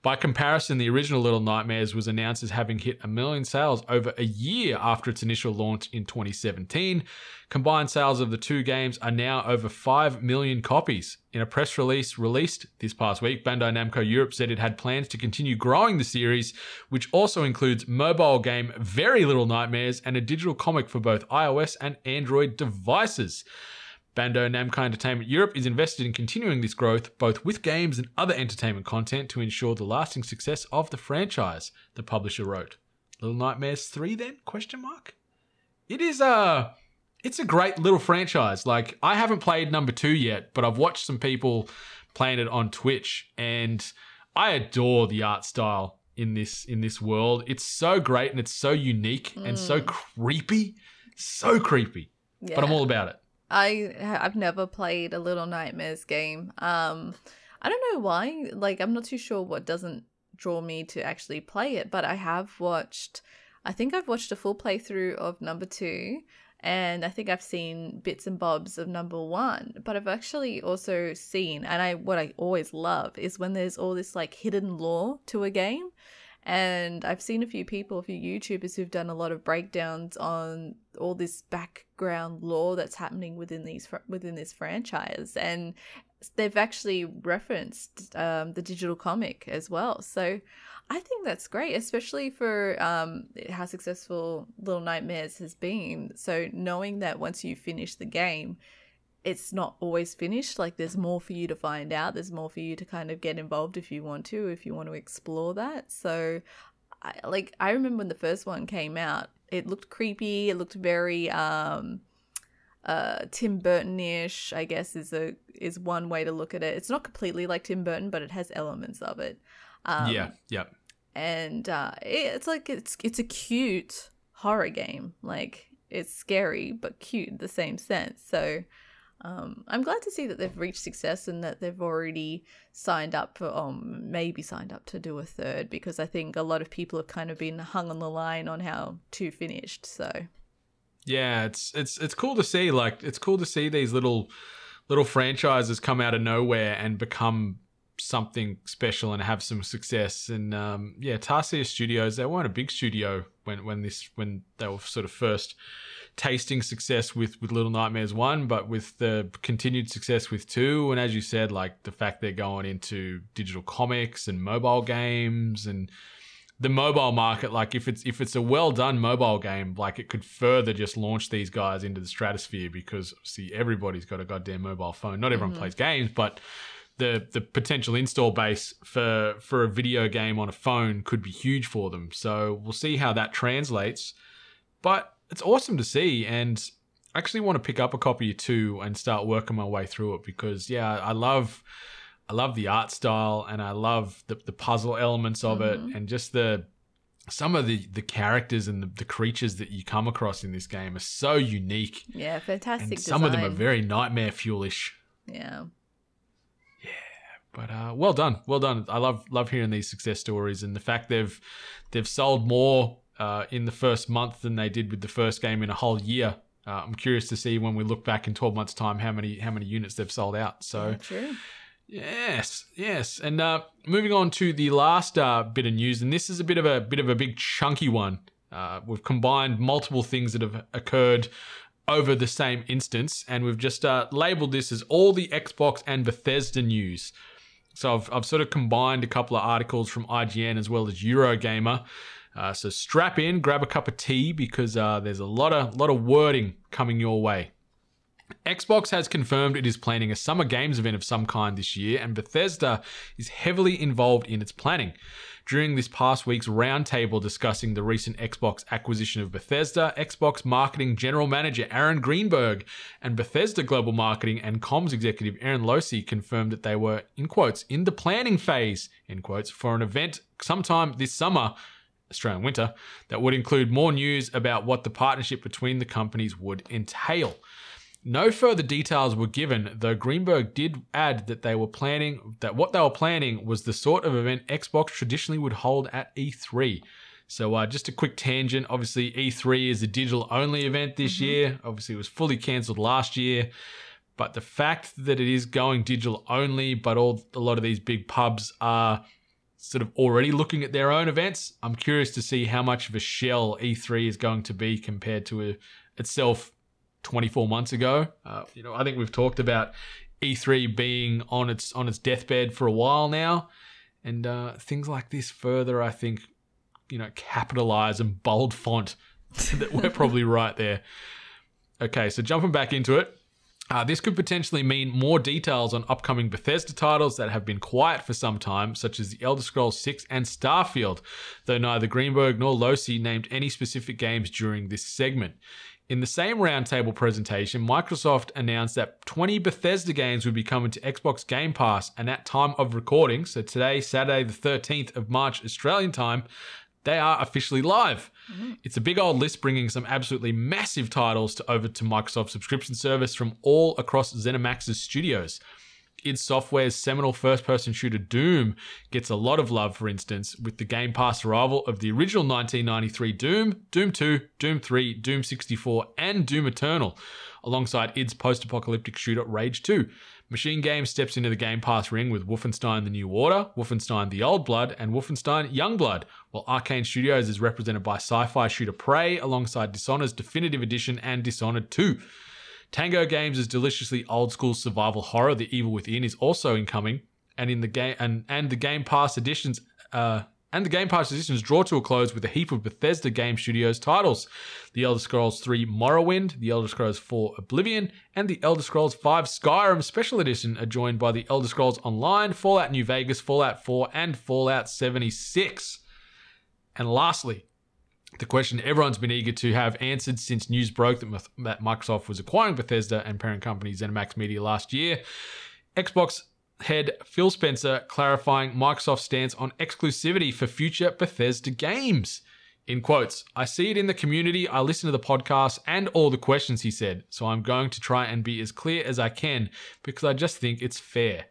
By comparison, the original Little Nightmares was announced as having hit a million sales over a year after its initial launch in 2017. Combined sales of the two games are now over 5 million copies. In a press release released this past week, Bandai Namco Europe said it had plans to continue growing the series, which also includes mobile game Very Little Nightmares and a digital comic for both iOS and Android devices. Bandai Namco Entertainment Europe is invested in continuing this growth, both with games and other entertainment content, to ensure the lasting success of the franchise. The publisher wrote. Little Nightmares three, then? Question mark. It is a, it's a great little franchise. Like I haven't played number two yet, but I've watched some people playing it on Twitch, and I adore the art style in this in this world. It's so great and it's so unique and so mm. creepy, so creepy. But I'm all about it. I I've never played a Little Nightmares game. Um, I don't know why. Like, I'm not too sure what doesn't draw me to actually play it, but I have watched. I think I've watched a full playthrough of number two, and I think I've seen bits and bobs of number one. But I've actually also seen, and I what I always love is when there's all this like hidden lore to a game. And I've seen a few people, a few YouTubers who've done a lot of breakdowns on all this background lore that's happening within these within this franchise, and they've actually referenced um, the digital comic as well. So I think that's great, especially for um, how successful Little Nightmares has been. So knowing that once you finish the game, it's not always finished. Like there's more for you to find out. There's more for you to kind of get involved if you want to, if you want to explore that. So, I, like I remember when the first one came out, it looked creepy. It looked very um, uh, Tim Burton-ish. I guess is a is one way to look at it. It's not completely like Tim Burton, but it has elements of it. Um, yeah, yeah. and uh, it, it's like it's it's a cute horror game. Like it's scary but cute in the same sense. So um, I'm glad to see that they've reached success and that they've already signed up for, um, maybe signed up to do a third because I think a lot of people have kind of been hung on the line on how two finished. So Yeah, it's it's it's cool to see. Like it's cool to see these little little franchises come out of nowhere and become something special and have some success. And um, yeah, Tarsier Studios they weren't a big studio when when this when they were sort of first tasting success with with Little Nightmares one, but with the continued success with two, and as you said, like the fact they're going into digital comics and mobile games and the mobile market like if it's if it's a well done mobile game like it could further just launch these guys into the stratosphere because see everybody's got a goddamn mobile phone. Not everyone plays games but the the potential install base for for a video game on a phone could be huge for them so we'll see how that translates but it's awesome to see and I actually want to pick up a copy or two and start working my way through it because yeah I love I love the art style and I love the, the puzzle elements of it mm-hmm. and just the some of the the characters and the, the creatures that you come across in this game are so unique yeah, fantastic. and some of them are very nightmare fuelish. yeah. But uh, well done, well done. I love love hearing these success stories and the fact they've they've sold more uh, in the first month than they did with the first game in a whole year. Uh, I'm curious to see when we look back in 12 months' time how many how many units they've sold out. So. True. Yes, yes. And uh, moving on to the last uh, bit of news, and this is a bit of a bit of a big chunky one. Uh, we've combined multiple things that have occurred over the same instance, and we've just uh, labeled this as all the Xbox and Bethesda news. So I've, I've sort of combined a couple of articles from IGN as well as Eurogamer. Uh, so strap in, grab a cup of tea because uh, there's a lot of lot of wording coming your way. Xbox has confirmed it is planning a summer games event of some kind this year, and Bethesda is heavily involved in its planning. During this past week's roundtable discussing the recent Xbox acquisition of Bethesda, Xbox marketing general manager Aaron Greenberg and Bethesda global marketing and comms executive Aaron Losey confirmed that they were, in quotes, in the planning phase, in quotes, for an event sometime this summer, Australian winter, that would include more news about what the partnership between the companies would entail. No further details were given, though Greenberg did add that they were planning that what they were planning was the sort of event Xbox traditionally would hold at E3. So uh, just a quick tangent. Obviously, E3 is a digital only event this year. Obviously, it was fully cancelled last year. But the fact that it is going digital only, but all a lot of these big pubs are sort of already looking at their own events. I'm curious to see how much of a shell E3 is going to be compared to a, itself 24 months ago. Uh, you know, I think we've talked about E3 being on its on its deathbed for a while now, and uh, things like this further, I think, you know, capitalize and bold font [LAUGHS] that we're probably right there. Okay, so jumping back into it. Uh, this could potentially mean more details on upcoming Bethesda titles that have been quiet for some time, such as The Elder Scrolls 6 and Starfield, though neither Greenberg nor Losi named any specific games during this segment. In the same roundtable presentation, Microsoft announced that 20 Bethesda games would be coming to Xbox Game Pass, and at time of recording, so today, Saturday the 13th of March Australian time, they are officially live. Mm-hmm. It's a big old list bringing some absolutely massive titles to over to Microsoft subscription service from all across ZeniMax's studios. Id Software's seminal first-person shooter Doom gets a lot of love, for instance, with the Game Pass arrival of the original 1993 Doom, Doom 2, Doom 3, Doom 64, and Doom Eternal, alongside id's post-apocalyptic shooter Rage 2. Machine Games steps into the Game Pass ring with Wolfenstein The New Order, Wolfenstein The Old Blood, and Wolfenstein Young Blood, while Arkane Studios is represented by sci fi shooter Prey alongside Dishonored's Definitive Edition and Dishonored 2. Tango Games' deliciously old school survival horror. The Evil Within is also incoming, and in the game and, and the Game Pass editions uh, and the Game Pass editions draw to a close with a heap of Bethesda Game Studios titles. The Elder Scrolls 3 Morrowind, The Elder Scrolls 4 Oblivion, and The Elder Scrolls 5 Skyrim Special Edition are joined by The Elder Scrolls Online, Fallout New Vegas, Fallout 4, and Fallout 76. And lastly, the question everyone's been eager to have answered since news broke that, that Microsoft was acquiring Bethesda and parent company ZeniMax Media last year. Xbox head Phil Spencer clarifying Microsoft's stance on exclusivity for future Bethesda games. In quotes, I see it in the community, I listen to the podcast and all the questions, he said, so I'm going to try and be as clear as I can because I just think it's fair.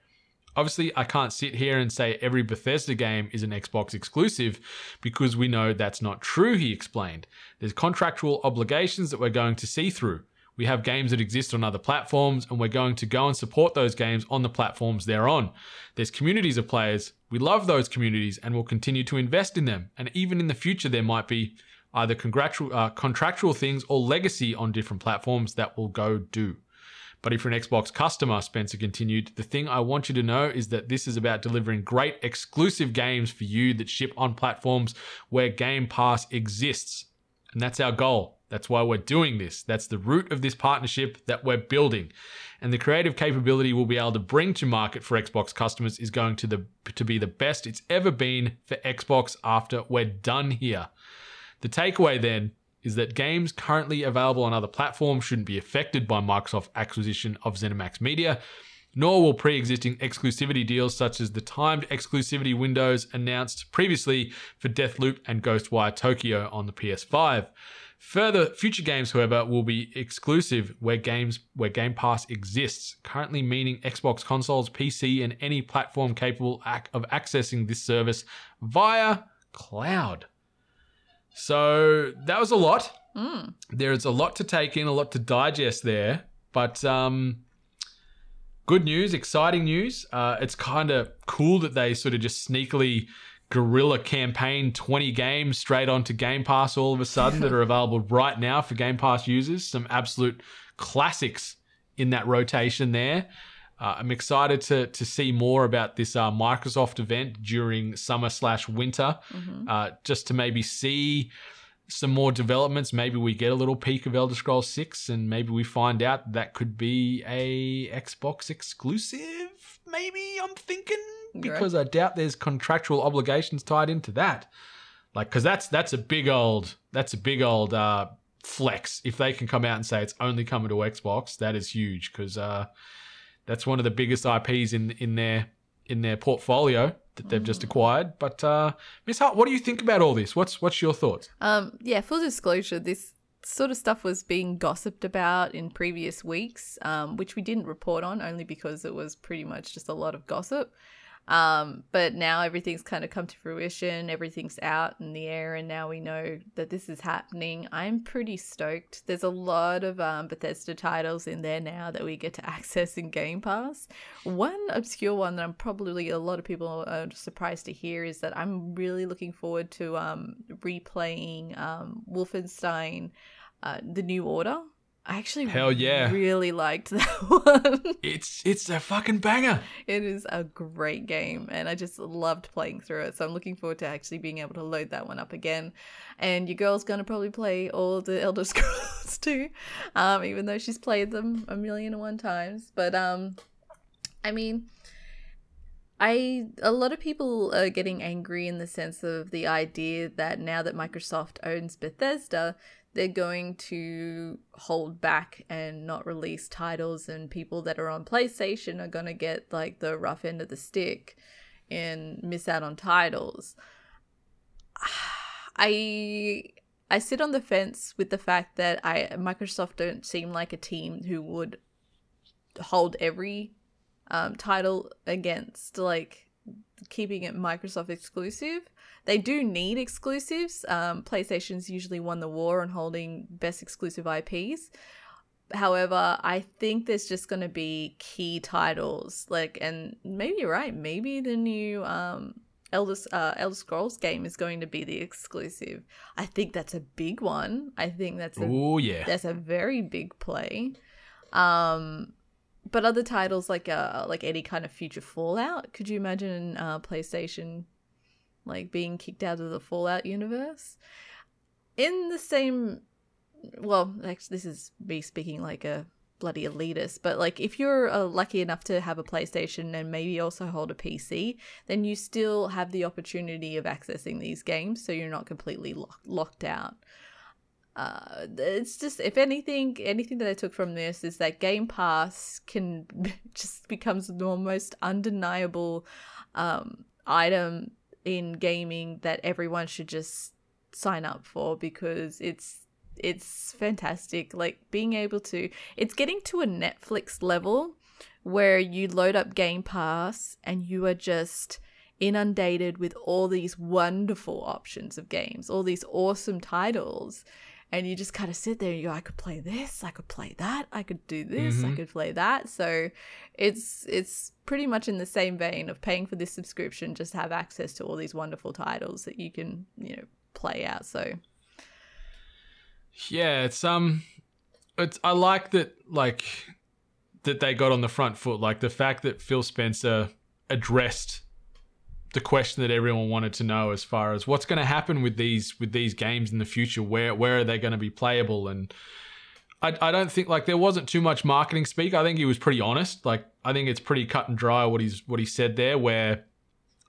Obviously, I can't sit here and say every Bethesda game is an Xbox exclusive because we know that's not true, he explained. There's contractual obligations that we're going to see through. We have games that exist on other platforms, and we're going to go and support those games on the platforms they're on. There's communities of players. We love those communities and we'll continue to invest in them. And even in the future, there might be either contractual, uh, contractual things or legacy on different platforms that will go do. But if you're an Xbox customer, Spencer continued, the thing I want you to know is that this is about delivering great exclusive games for you that ship on platforms where Game Pass exists. And that's our goal. That's why we're doing this. That's the root of this partnership that we're building. And the creative capability we'll be able to bring to market for Xbox customers is going to the to be the best it's ever been for Xbox after we're done here. The takeaway then is that games currently available on other platforms shouldn't be affected by Microsoft's acquisition of ZeniMax Media, nor will pre existing exclusivity deals such as the timed exclusivity windows announced previously for Deathloop and Ghostwire Tokyo on the PS5. Further, future games, however, will be exclusive where games where Game Pass exists, currently meaning Xbox consoles, PC, and any platform capable of accessing this service via cloud. So that was a lot. There's a lot to take in, a lot to digest there. But um, good news, exciting news. Uh, it's kind of cool that they sort of just sneakily guerrilla campaign 20 games straight onto Game Pass all of a sudden that are [LAUGHS] available right now for Game Pass users. Some absolute classics in that rotation there. Uh, I'm excited to to see more about this uh, Microsoft event during summer slash winter, uh, just to maybe see some more developments. Maybe we get a little peek of Elder Scrolls Six, and maybe we find out that could be a Xbox exclusive. Maybe I'm thinking because I doubt there's contractual obligations tied into that. Like, because that's that's a big old that's a big old uh, flex. If they can come out and say it's only coming to Xbox, that is huge because uh, that's one of the biggest IPs in in their in their portfolio that they've just acquired. But uh, Miss Hart, what do you think about all this? What's what's your thoughts? Um, yeah, full disclosure, this sort of stuff was being gossiped about in previous weeks, um, which we didn't report on only because it was pretty much just a lot of gossip. Um, but now everything's kind of come to fruition, everything's out in the air, and now we know that this is happening. I'm pretty stoked. There's a lot of um, Bethesda titles in there now that we get to [LAUGHS] access in Game Pass. One obscure one that I'm probably a lot of people are surprised to hear is that I'm really looking forward to um, replaying um, Wolfenstein uh, The New Order. I actually Hell yeah. really liked [LAUGHS] that one. It's it's a fucking banger. It is a great game, and I just loved playing through it. So I'm looking forward to actually being able to load that one up again. And your girl's gonna probably play all the Elder [LAUGHS] Scrolls too, um, even though she's played them a million and one times. But um, I mean, I a lot of people are getting angry in the sense of the idea that now that Microsoft owns Bethesda, they're going to hold back and not release titles and people that are on PlayStation are going to get like the rough end of the stick and miss out on titles. [SIGHS] I I sit on the fence with the fact that I Microsoft don't seem like a team who would hold every um, title against like keeping it Microsoft exclusive. They do need exclusives. Um, PlayStation's usually won the war on holding best exclusive IPs. However, I think there's just going to be key titles like, and maybe you're right. Maybe the new um, Elder uh, Elder Scrolls game is going to be the exclusive. I think that's a big one. I think that's a Oh yeah. that's a very big play. Um, but other titles like uh like any kind of future Fallout, could you imagine uh, PlayStation like being kicked out of the Fallout universe? In the same, well, actually, this is me speaking like a bloody elitist, but like if you're uh, lucky enough to have a PlayStation and maybe also hold a PC, then you still have the opportunity of accessing these games, so you're not completely lock- locked out uh, it's just if anything anything that i took from this is that game pass can [LAUGHS] just becomes the most undeniable um, item in gaming that everyone should just sign up for because it's it's fantastic. Like being able to it's getting to a netflix level where you load up game pass and you are just inundated with all these wonderful options of games all these awesome titles and you just kind of sit there and you go, I could play this, I could play that, I could do this, I could play that. So it's it's pretty much in the same vein of paying for this subscription, just have access to all these wonderful titles that you can, you know, play out. So Yeah, it's um it's I like that like that they got on the front foot like the fact that Phil Spencer addressed the question that everyone wanted to know as far as what's going to happen with these with these games in the future where where are they going to be playable? And I, I don't think like there wasn't too much marketing speak. I think he was pretty honest. Like I think it's pretty cut and dry what he's what he said there where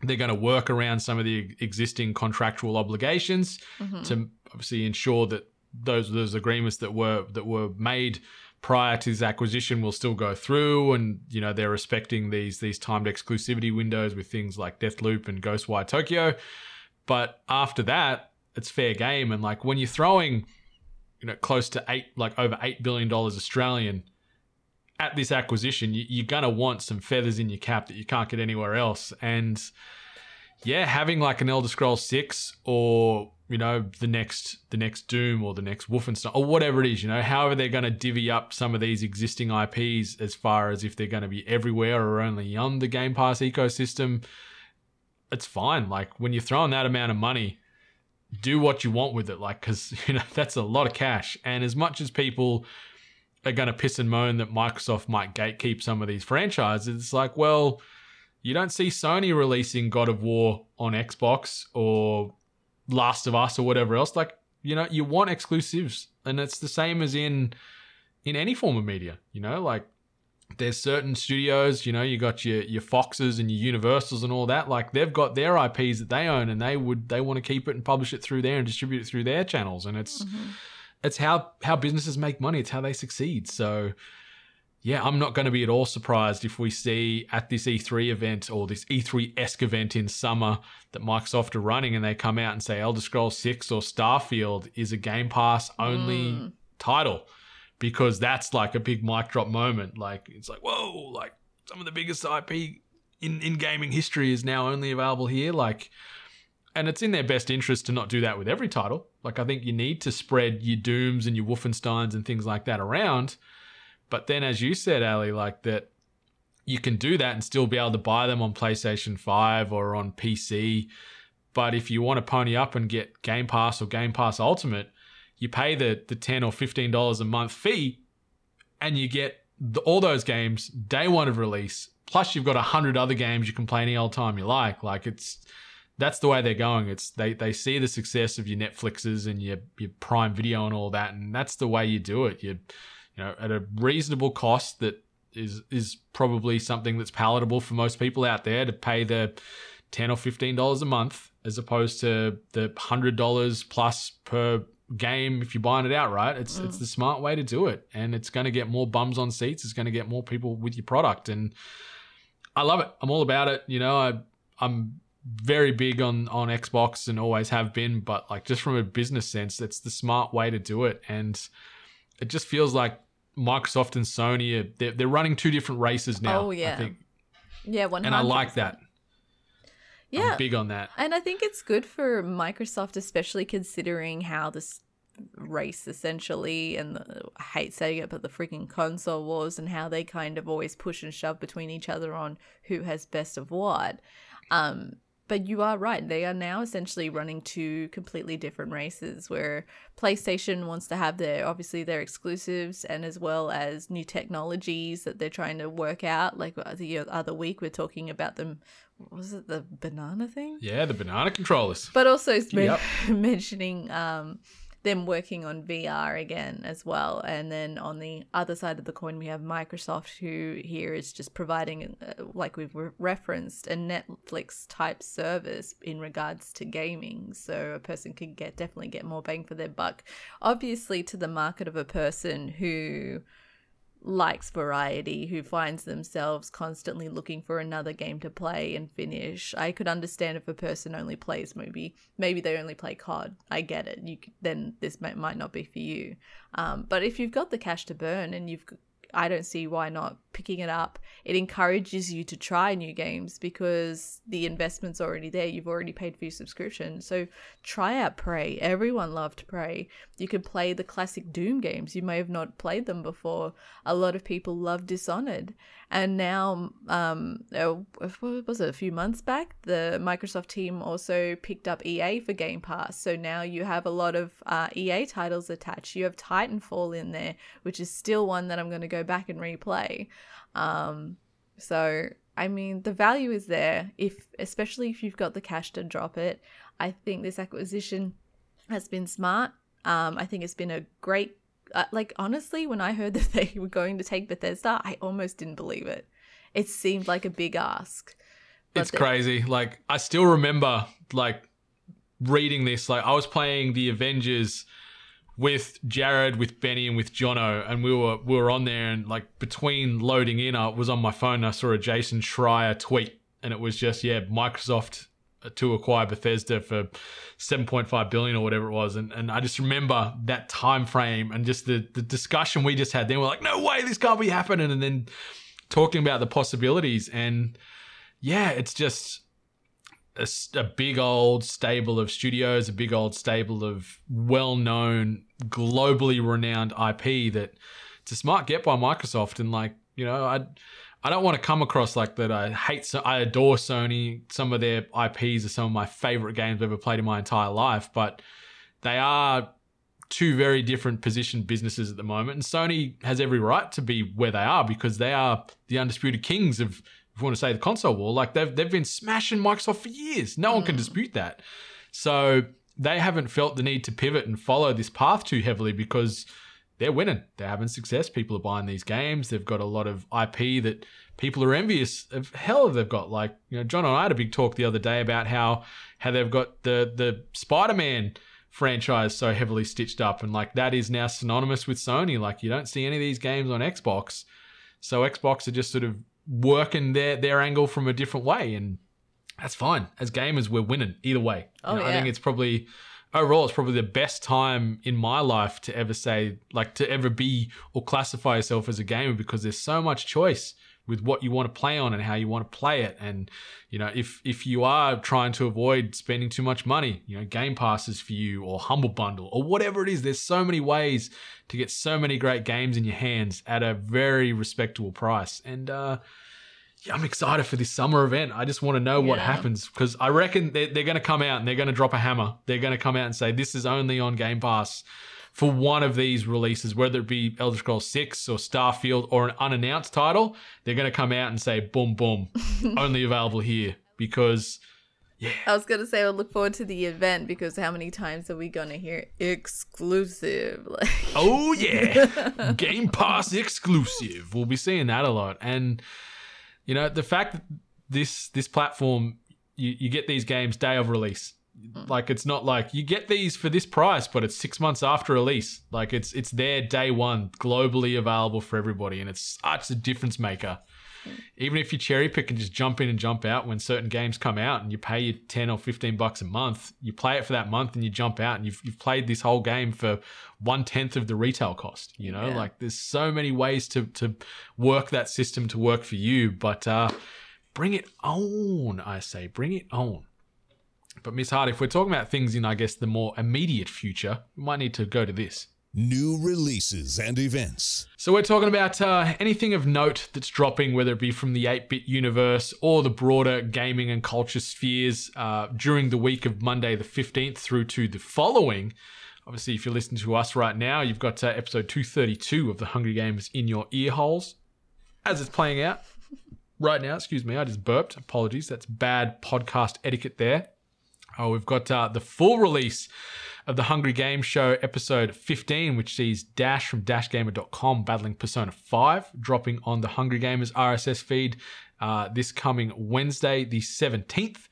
they're going to work around some of the existing contractual obligations mm-hmm. to obviously ensure that those those agreements that were that were made prior to his acquisition will still go through and you know they're respecting these these timed exclusivity windows with things like Deathloop and Ghostwire Tokyo. But after that it's fair game. And like when you're throwing you know close to 8 like over 8 billion dollars Australian at this acquisition you, you're going to want some feathers in your cap that you can't get anywhere else. And yeah, having like an Elder Scrolls Six or you know the next the next Doom or the next Wolfenstein or whatever it is, you know, however they're going to divvy up some of these existing IPs as far as if they're going to be everywhere or only on the Game Pass ecosystem, it's fine. Like when you're throwing that amount of money, do what you want with it, like because [LAUGHS] you know that's a lot of cash. And as much as people are going to piss and moan that Microsoft might gatekeep some of these franchises, it's like, well you don't see Sony releasing God of War on Xbox or Last of Us or whatever else. Like, you know, you want exclusives. And it's the same as in in any form of media, you know, like there's certain studios, you know, you got your your Foxes and your Universals and all that. Like they've got their IPs that they own and they would they want to keep it and publish it through there and distribute it through their channels. And it's mm-hmm. it's how how businesses make money, it's how they succeed. So yeah, I'm not going to be at all surprised if we see at this E3 event or this E3 esque event in summer that Microsoft are running and they come out and say Elder Scrolls 6 or Starfield is a Game Pass only hmm. title because that's like a big mic drop moment. Like, it's like, whoa, like some of the biggest IP in, in gaming history is now only available here. Like, and it's in their best interest to not do that with every title. Like, I think you need to spread your Dooms and your Wolfensteins and things like that around. But then, as you said, Ally, like that, you can do that and still be able to buy them on PlayStation 5 or on PC. But if you want to pony up and get Game Pass or Game Pass Ultimate, you pay the, the 10 or $15 a month fee and you get the, all those games day one of release. Plus, you've got a hundred other games you can play any old time you like. Like it's that's the way they're going. It's they they see the success of your Netflixes and your your Prime Video and all that, and that's the way you do it. You you know at a reasonable cost that is is probably something that's palatable for most people out there to pay the ten or fifteen dollars a month as opposed to the hundred dollars plus per game if you're buying it outright. It's it's mm. the smart way to do it, and it's going to get more bums on seats. It's going to get more people with your product, and I love it. I'm all about it. You know, I I'm very big on on Xbox and always have been, but like just from a business sense, it's the smart way to do it, and it just feels like Microsoft and Sony are they're, they're running two different races now. Oh, yeah. I think, Yeah, one and I like that. Yeah, I'm big on that. And I think it's good for Microsoft, especially considering how this race essentially, and the, I hate saying it, but the freaking console wars and how they kind of always push and shove between each other on who has best of what. Um, but you are right. They are now essentially running two completely different races where PlayStation wants to have their obviously their exclusives and as well as new technologies that they're trying to work out. Like uh, the other week, we're talking about them. Was it the banana thing? Yeah, the banana controllers. but also Yep. [LAUGHS] mentioning um, them working on VR again as well. And then on the other side of the coin, we have Microsoft, who here is just providing, uh, like we've re- referenced, a Netflix type service in regards to gaming. So a person can get definitely get more bang for their buck. Obviously, to the market of a person who likes variety, who finds themselves constantly looking for another game to play and finish. I could understand if a person only plays maybe maybe they only play COD. I get it. You c- then this might, might not be for you. Um, but if you've got the cash to burn and you've I don't see why not picking it up. It encourages you to try new games because the investment's already there. You've already paid for your subscription. So try out Prey. Everyone loved Prey. You could play the classic Doom games. You may have not played them before. A lot of people love Dishonored. And now, um, uh, what was it, a few months back, the Microsoft team also picked up EA for Game Pass. So now you have a lot of uh, EA titles attached. You have Titanfall in there, which is still one that I'm going to go back and replay. Um, so I mean, the value is there. If especially if you've got the cash to drop it, I think this acquisition has been smart. Um, I think it's been a great. Uh, like honestly, when I heard [LAUGHS] that they were going to take Bethesda, I almost didn't believe it. It seemed like a big ask. It's they- crazy. Like I still remember like reading this. Like I was playing the Avengers with Jared, with Benny, and with Jono, and we were we were on there, and like between loading in, I was on my phone. And I saw a Jason Schreier tweet, and it was just yeah, Microsoft uh, to acquire Bethesda for 7.5 billion or whatever it was and, and I just remember that time frame and just the, the discussion we just had then we're like no way this can't be happening and then talking about the possibilities and yeah it's just a, a big old stable of studios, a big old stable of well-known, globally renowned IP that it's a smart get by Microsoft. And like, you know, I I don't want to come across like that. I hate, I adore Sony. Some of their IPs are some of my favorite games I've ever played in my entire life, but they are two very different positioned businesses at the moment. And Sony has every right to be where they are because they are the undisputed kings of, if you want to say, the console war. Like they've they've been smashing Microsoft for years. No one can hmm. dispute that. So they haven't felt the need to pivot and follow this path too heavily because they're winning. They're having success. People are buying these games. They've got a lot of IP that people are envious of. Hell, they've got like you know, John and I had a big talk the other day about how how they've got the the Spider Man franchise so heavily stitched up, and like that is now synonymous with Sony. Like you don't see any of these games on Xbox. So Xbox are just sort of working their their angle from a different way, and that's fine. As gamers, we're winning either way. You Oh, know, I think it's probably overall it's probably the best time in my life to ever say like to ever be or classify yourself as a gamer because there's so much choice with what you want to play on and how you want to play it. And you know if if you are trying to avoid spending too much money you know game passes for you or humble bundle or whatever it is. There's so many ways to get so many great games in your hands at a very respectable price. And uh yeah, I'm excited for this summer event. I just want to know what happens because I reckon they're, they're going to come out and they're going to drop a hammer. They're going to come out and say this is only on Game Pass for one of these releases, whether it be Elder Scrolls 6 or Starfield or an unannounced title. They're going to come out and say, boom, boom, [LAUGHS] only available here because Yeah. I was gonna say I look forward to the event because how many times are we gonna hear exclusive? [LAUGHS] Like, Oh yeah, [LAUGHS] Game Pass exclusive. We'll be seeing that a lot, and you know the fact that this this platform you, you get these games day of release. Mm. Like it's not like you get these for this price, but it's six months after release. Like it's it's there day one, globally available for everybody, and it's ah, such a difference maker. Mm. Even if you cherry pick and just jump in and jump out when certain games come out, and you pay your ten or fifteen bucks a month, you play it for that month, and you jump out, and you've you've played this whole game for one tenth of the retail cost. You know, Yeah. like there's so many ways to to work that system to work for you, but uh, bring it on, I say, bring it on. But Miss Hart, if we're talking about things in, I guess, the more immediate future, we might need to go to this. New releases and events. So we're talking about uh, anything of note that's dropping, whether it be from the ATEBIT universe or the broader gaming and culture spheres uh, during the week of Monday the 15th through to the following. Obviously, if you're listening to us right now, you've got uh, episode 232 of the Hungry Games in your ear holes as it's playing out right now. Excuse me, I just burped. Apologies. That's bad podcast etiquette there. Oh, we've got uh, the full release of the Hungry Game Show episode 15, which sees Dash from DashGamer.com battling Persona 5, dropping on the Hungry Gamers RSS feed uh, this coming Wednesday, the 17th.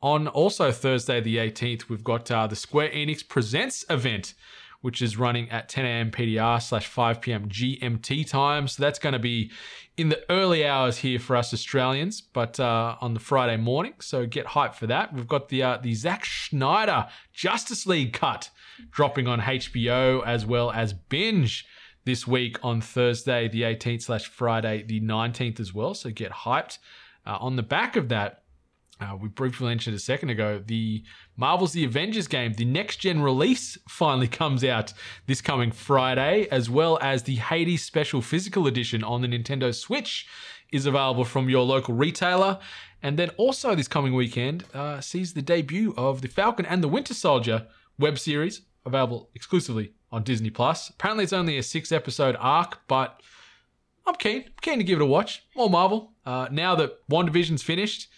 On also Thursday, the 18th, we've got uh, the Square Enix Presents event, which is running at 10 a.m. PDR slash 5 p.m. GMT time. So that's going to be in the early hours here for us Australians, but uh, on the Friday morning. So get hyped for that. We've got the uh, the Zack Snyder Justice League cut dropping on HBO as well as Binge this week on Thursday the 18th slash Friday the 19th as well. So get hyped. Uh, on the back of that, uh, we briefly mentioned a second ago the Marvel's The Avengers game, the next gen release [LAUGHS] finally comes out this coming Friday, as well as the Hades Special Physical Edition on the Nintendo Switch is available from your local retailer. And then also this coming weekend uh, sees the debut of the Falcon and the Winter Soldier web series, available exclusively on Disney Plus. Apparently, it's only a six episode arc, but I'm keen. keen to give it a watch. More Marvel. Uh, now that WandaVision's finished,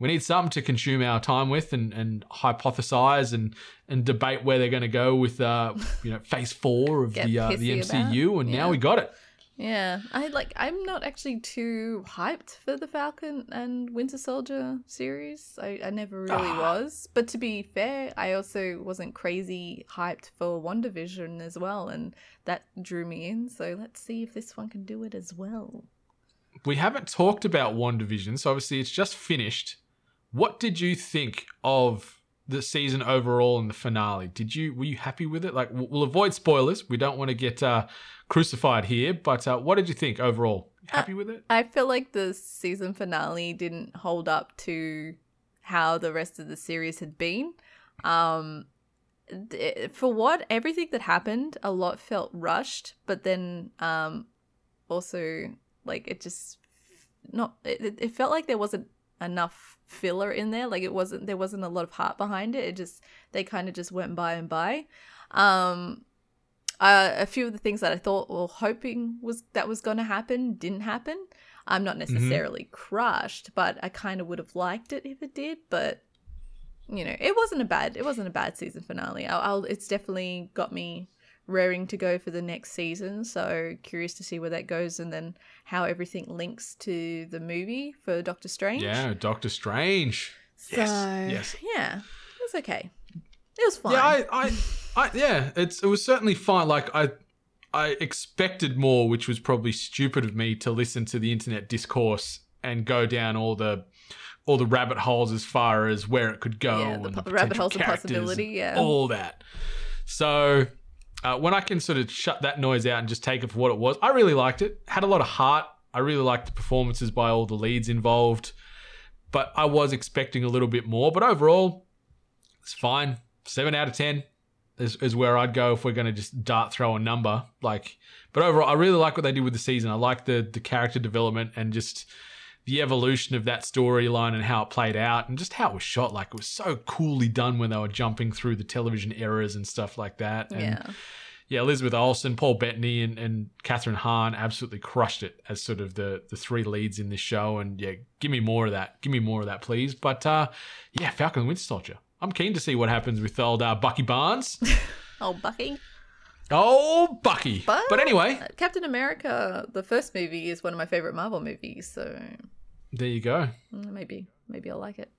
we need something to consume our time with and, and hypothesize and, and debate where they're going to go with uh, you know phase four of the uh, the MCU, about. and now we got it. yeah, I like. I'm not actually too hyped for the Falcon and Winter Soldier series. I, I never really Ah. was. But to be fair, I also wasn't crazy hyped for WandaVision as well, and that drew me in. So let's see if this one can do it as well. We haven't talked about WandaVision, so obviously it's just finished. What did you think of the season overall and the finale? Did you were you happy with it? Like we'll avoid spoilers. We don't want to get uh, crucified here, but uh, what did you think overall? Happy with it? I feel like the season finale didn't hold up to how the rest of the series had been. Um, for what everything that happened, a lot felt rushed, but then um, also like it just not. It- it felt like there wasn't enough filler in there. Like it wasn't there wasn't a lot of heart behind it. It just they kind of just went by and by. Um, uh, a few of the things that I thought or hoping was that was going to happen didn't happen. I'm not necessarily crushed, but I kind of would have liked it if it did. But you know, it wasn't a bad it wasn't a bad season finale. I'll, I'll it's definitely got me raring to go for the next season. So curious to see where that goes, and then how everything links to the movie for Doctor Strange. Yeah, Doctor Strange. So Yes, yes. yeah, it was okay. It was fine. Yeah, I, I, I, yeah, it's it was certainly fine. Like I, I expected more, which was probably stupid of me to listen to the internet discourse and go down all the all the rabbit holes as far as where it could go Yeah, the and po- the rabbit holes of possibility, yeah. all that. So uh, when I can sort of shut that noise out and just take it for what it was, I really liked it. Had a lot of heart. I really liked the performances by all the leads involved, but I was expecting a little bit more. But overall, it's fine. Seven out of ten is, is where I'd go if we're going to just dart throw a number. Like, but overall, I really like what they did with the season. I like the the character development and just the evolution of that storyline and how it played out and just how it was shot. Like, it was so coolly done when they were jumping through the television eras and stuff like that. And Yeah. yeah, Elizabeth Olsen, Paul Bettany, and, and Kathryn Hahn absolutely crushed it as sort of the the three leads in this show. And yeah, give me more of that. Give me more of that, please. But uh, yeah, Falcon and Winter Soldier. I'm keen to see what happens with old uh, Bucky Barnes. [LAUGHS] Oh, Bucky. oh, Bucky. But, but anyway, Captain America, the first movie, is one of my favorite Marvel movies. So there you go. mm, maybe, maybe I'll like it.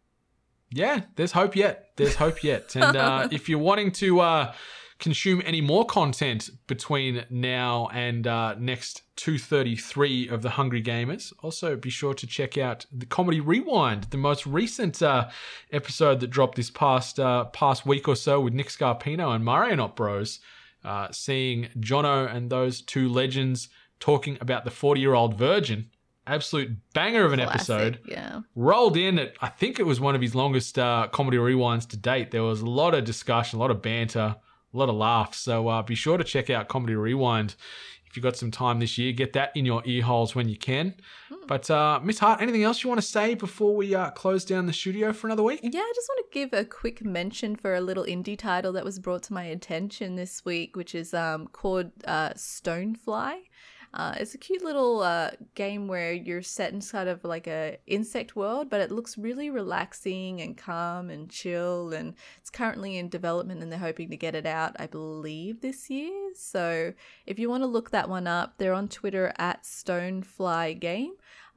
yeah, there's hope yet. There's hope yet. [LAUGHS] And uh, if you're wanting to uh, consume any more content between now and uh, next 233 of the Hungry Gamers, also be sure to check out the Comedy Rewind, the most recent uh, episode that dropped this past uh, past week or so with Nick Scarpino and Marionette Bros. Uh, seeing Jono and those two legends talking about the 40 year old virgin. Absolute banger of an Classic, episode Yeah. rolled in at I think it was one of his longest uh, comedy rewinds to date. There was a lot of discussion, a lot of banter, a lot of laughs. So uh, be sure to check out Comedy Rewind if you've got some time this year. Get that in your ear holes when you can. But uh, Miss Hart, anything else you want to say before we uh, close down the studio for another week? Yeah, I just want to give a quick mention for a little indie title that was brought to my attention this week, which is um, called uh, Stonefly. Uh, it's a cute little uh, game where you're set in sort of like a insect world, but it looks really relaxing and calm and chill. And it's currently in development, and they're hoping to get it out, I believe, this year. So if you want to look that one up, they're on Twitter at Stonefly Game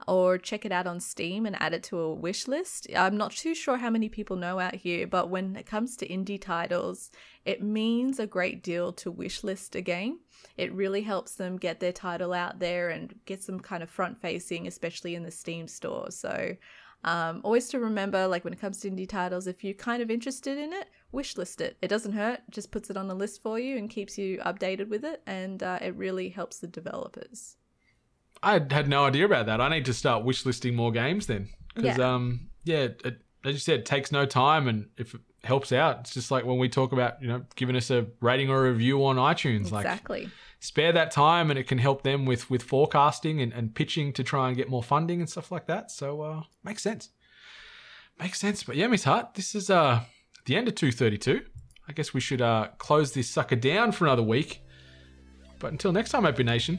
or check it out on Steam and add it to a wish list. I'm not too sure how many people know out here, but when it comes to indie titles, it means a great deal to wish list a game. It really helps them get their title out there and get some kind of front facing, especially in the Steam store. So, um, always to remember, like when it comes to indie titles, if you're kind of interested in it, wish list it. It doesn't hurt, just puts it on a list for you and keeps you updated with it, and uh, it really helps the developers. I had no idea about that. I need to start wish listing more games then, because Yeah. um yeah, it, as you said, it takes no time, and if it helps out, it's just like when we talk about you know giving us a rating or a review on iTunes, like Exactly. spare that time and it can help them with with forecasting and, and pitching to try and get more funding and stuff like that so uh makes sense makes sense but yeah miss hart this is uh the end of 232 i guess we should uh close this sucker down for another week but until next time open nation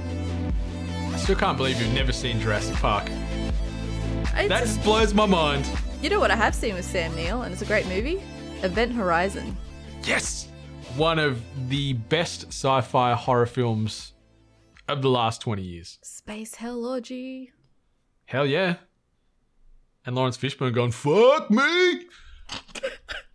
I still can't believe you've never seen jurassic park It's that just- blows my mind you know what I have seen with Sam Neill, and it's a great movie? Event Horizon. yes one of the best sci-fi horror films of the last 20 years Space Hell Orgy. Hell yeah. And Laurence Fishburne going, fuck me. [LAUGHS]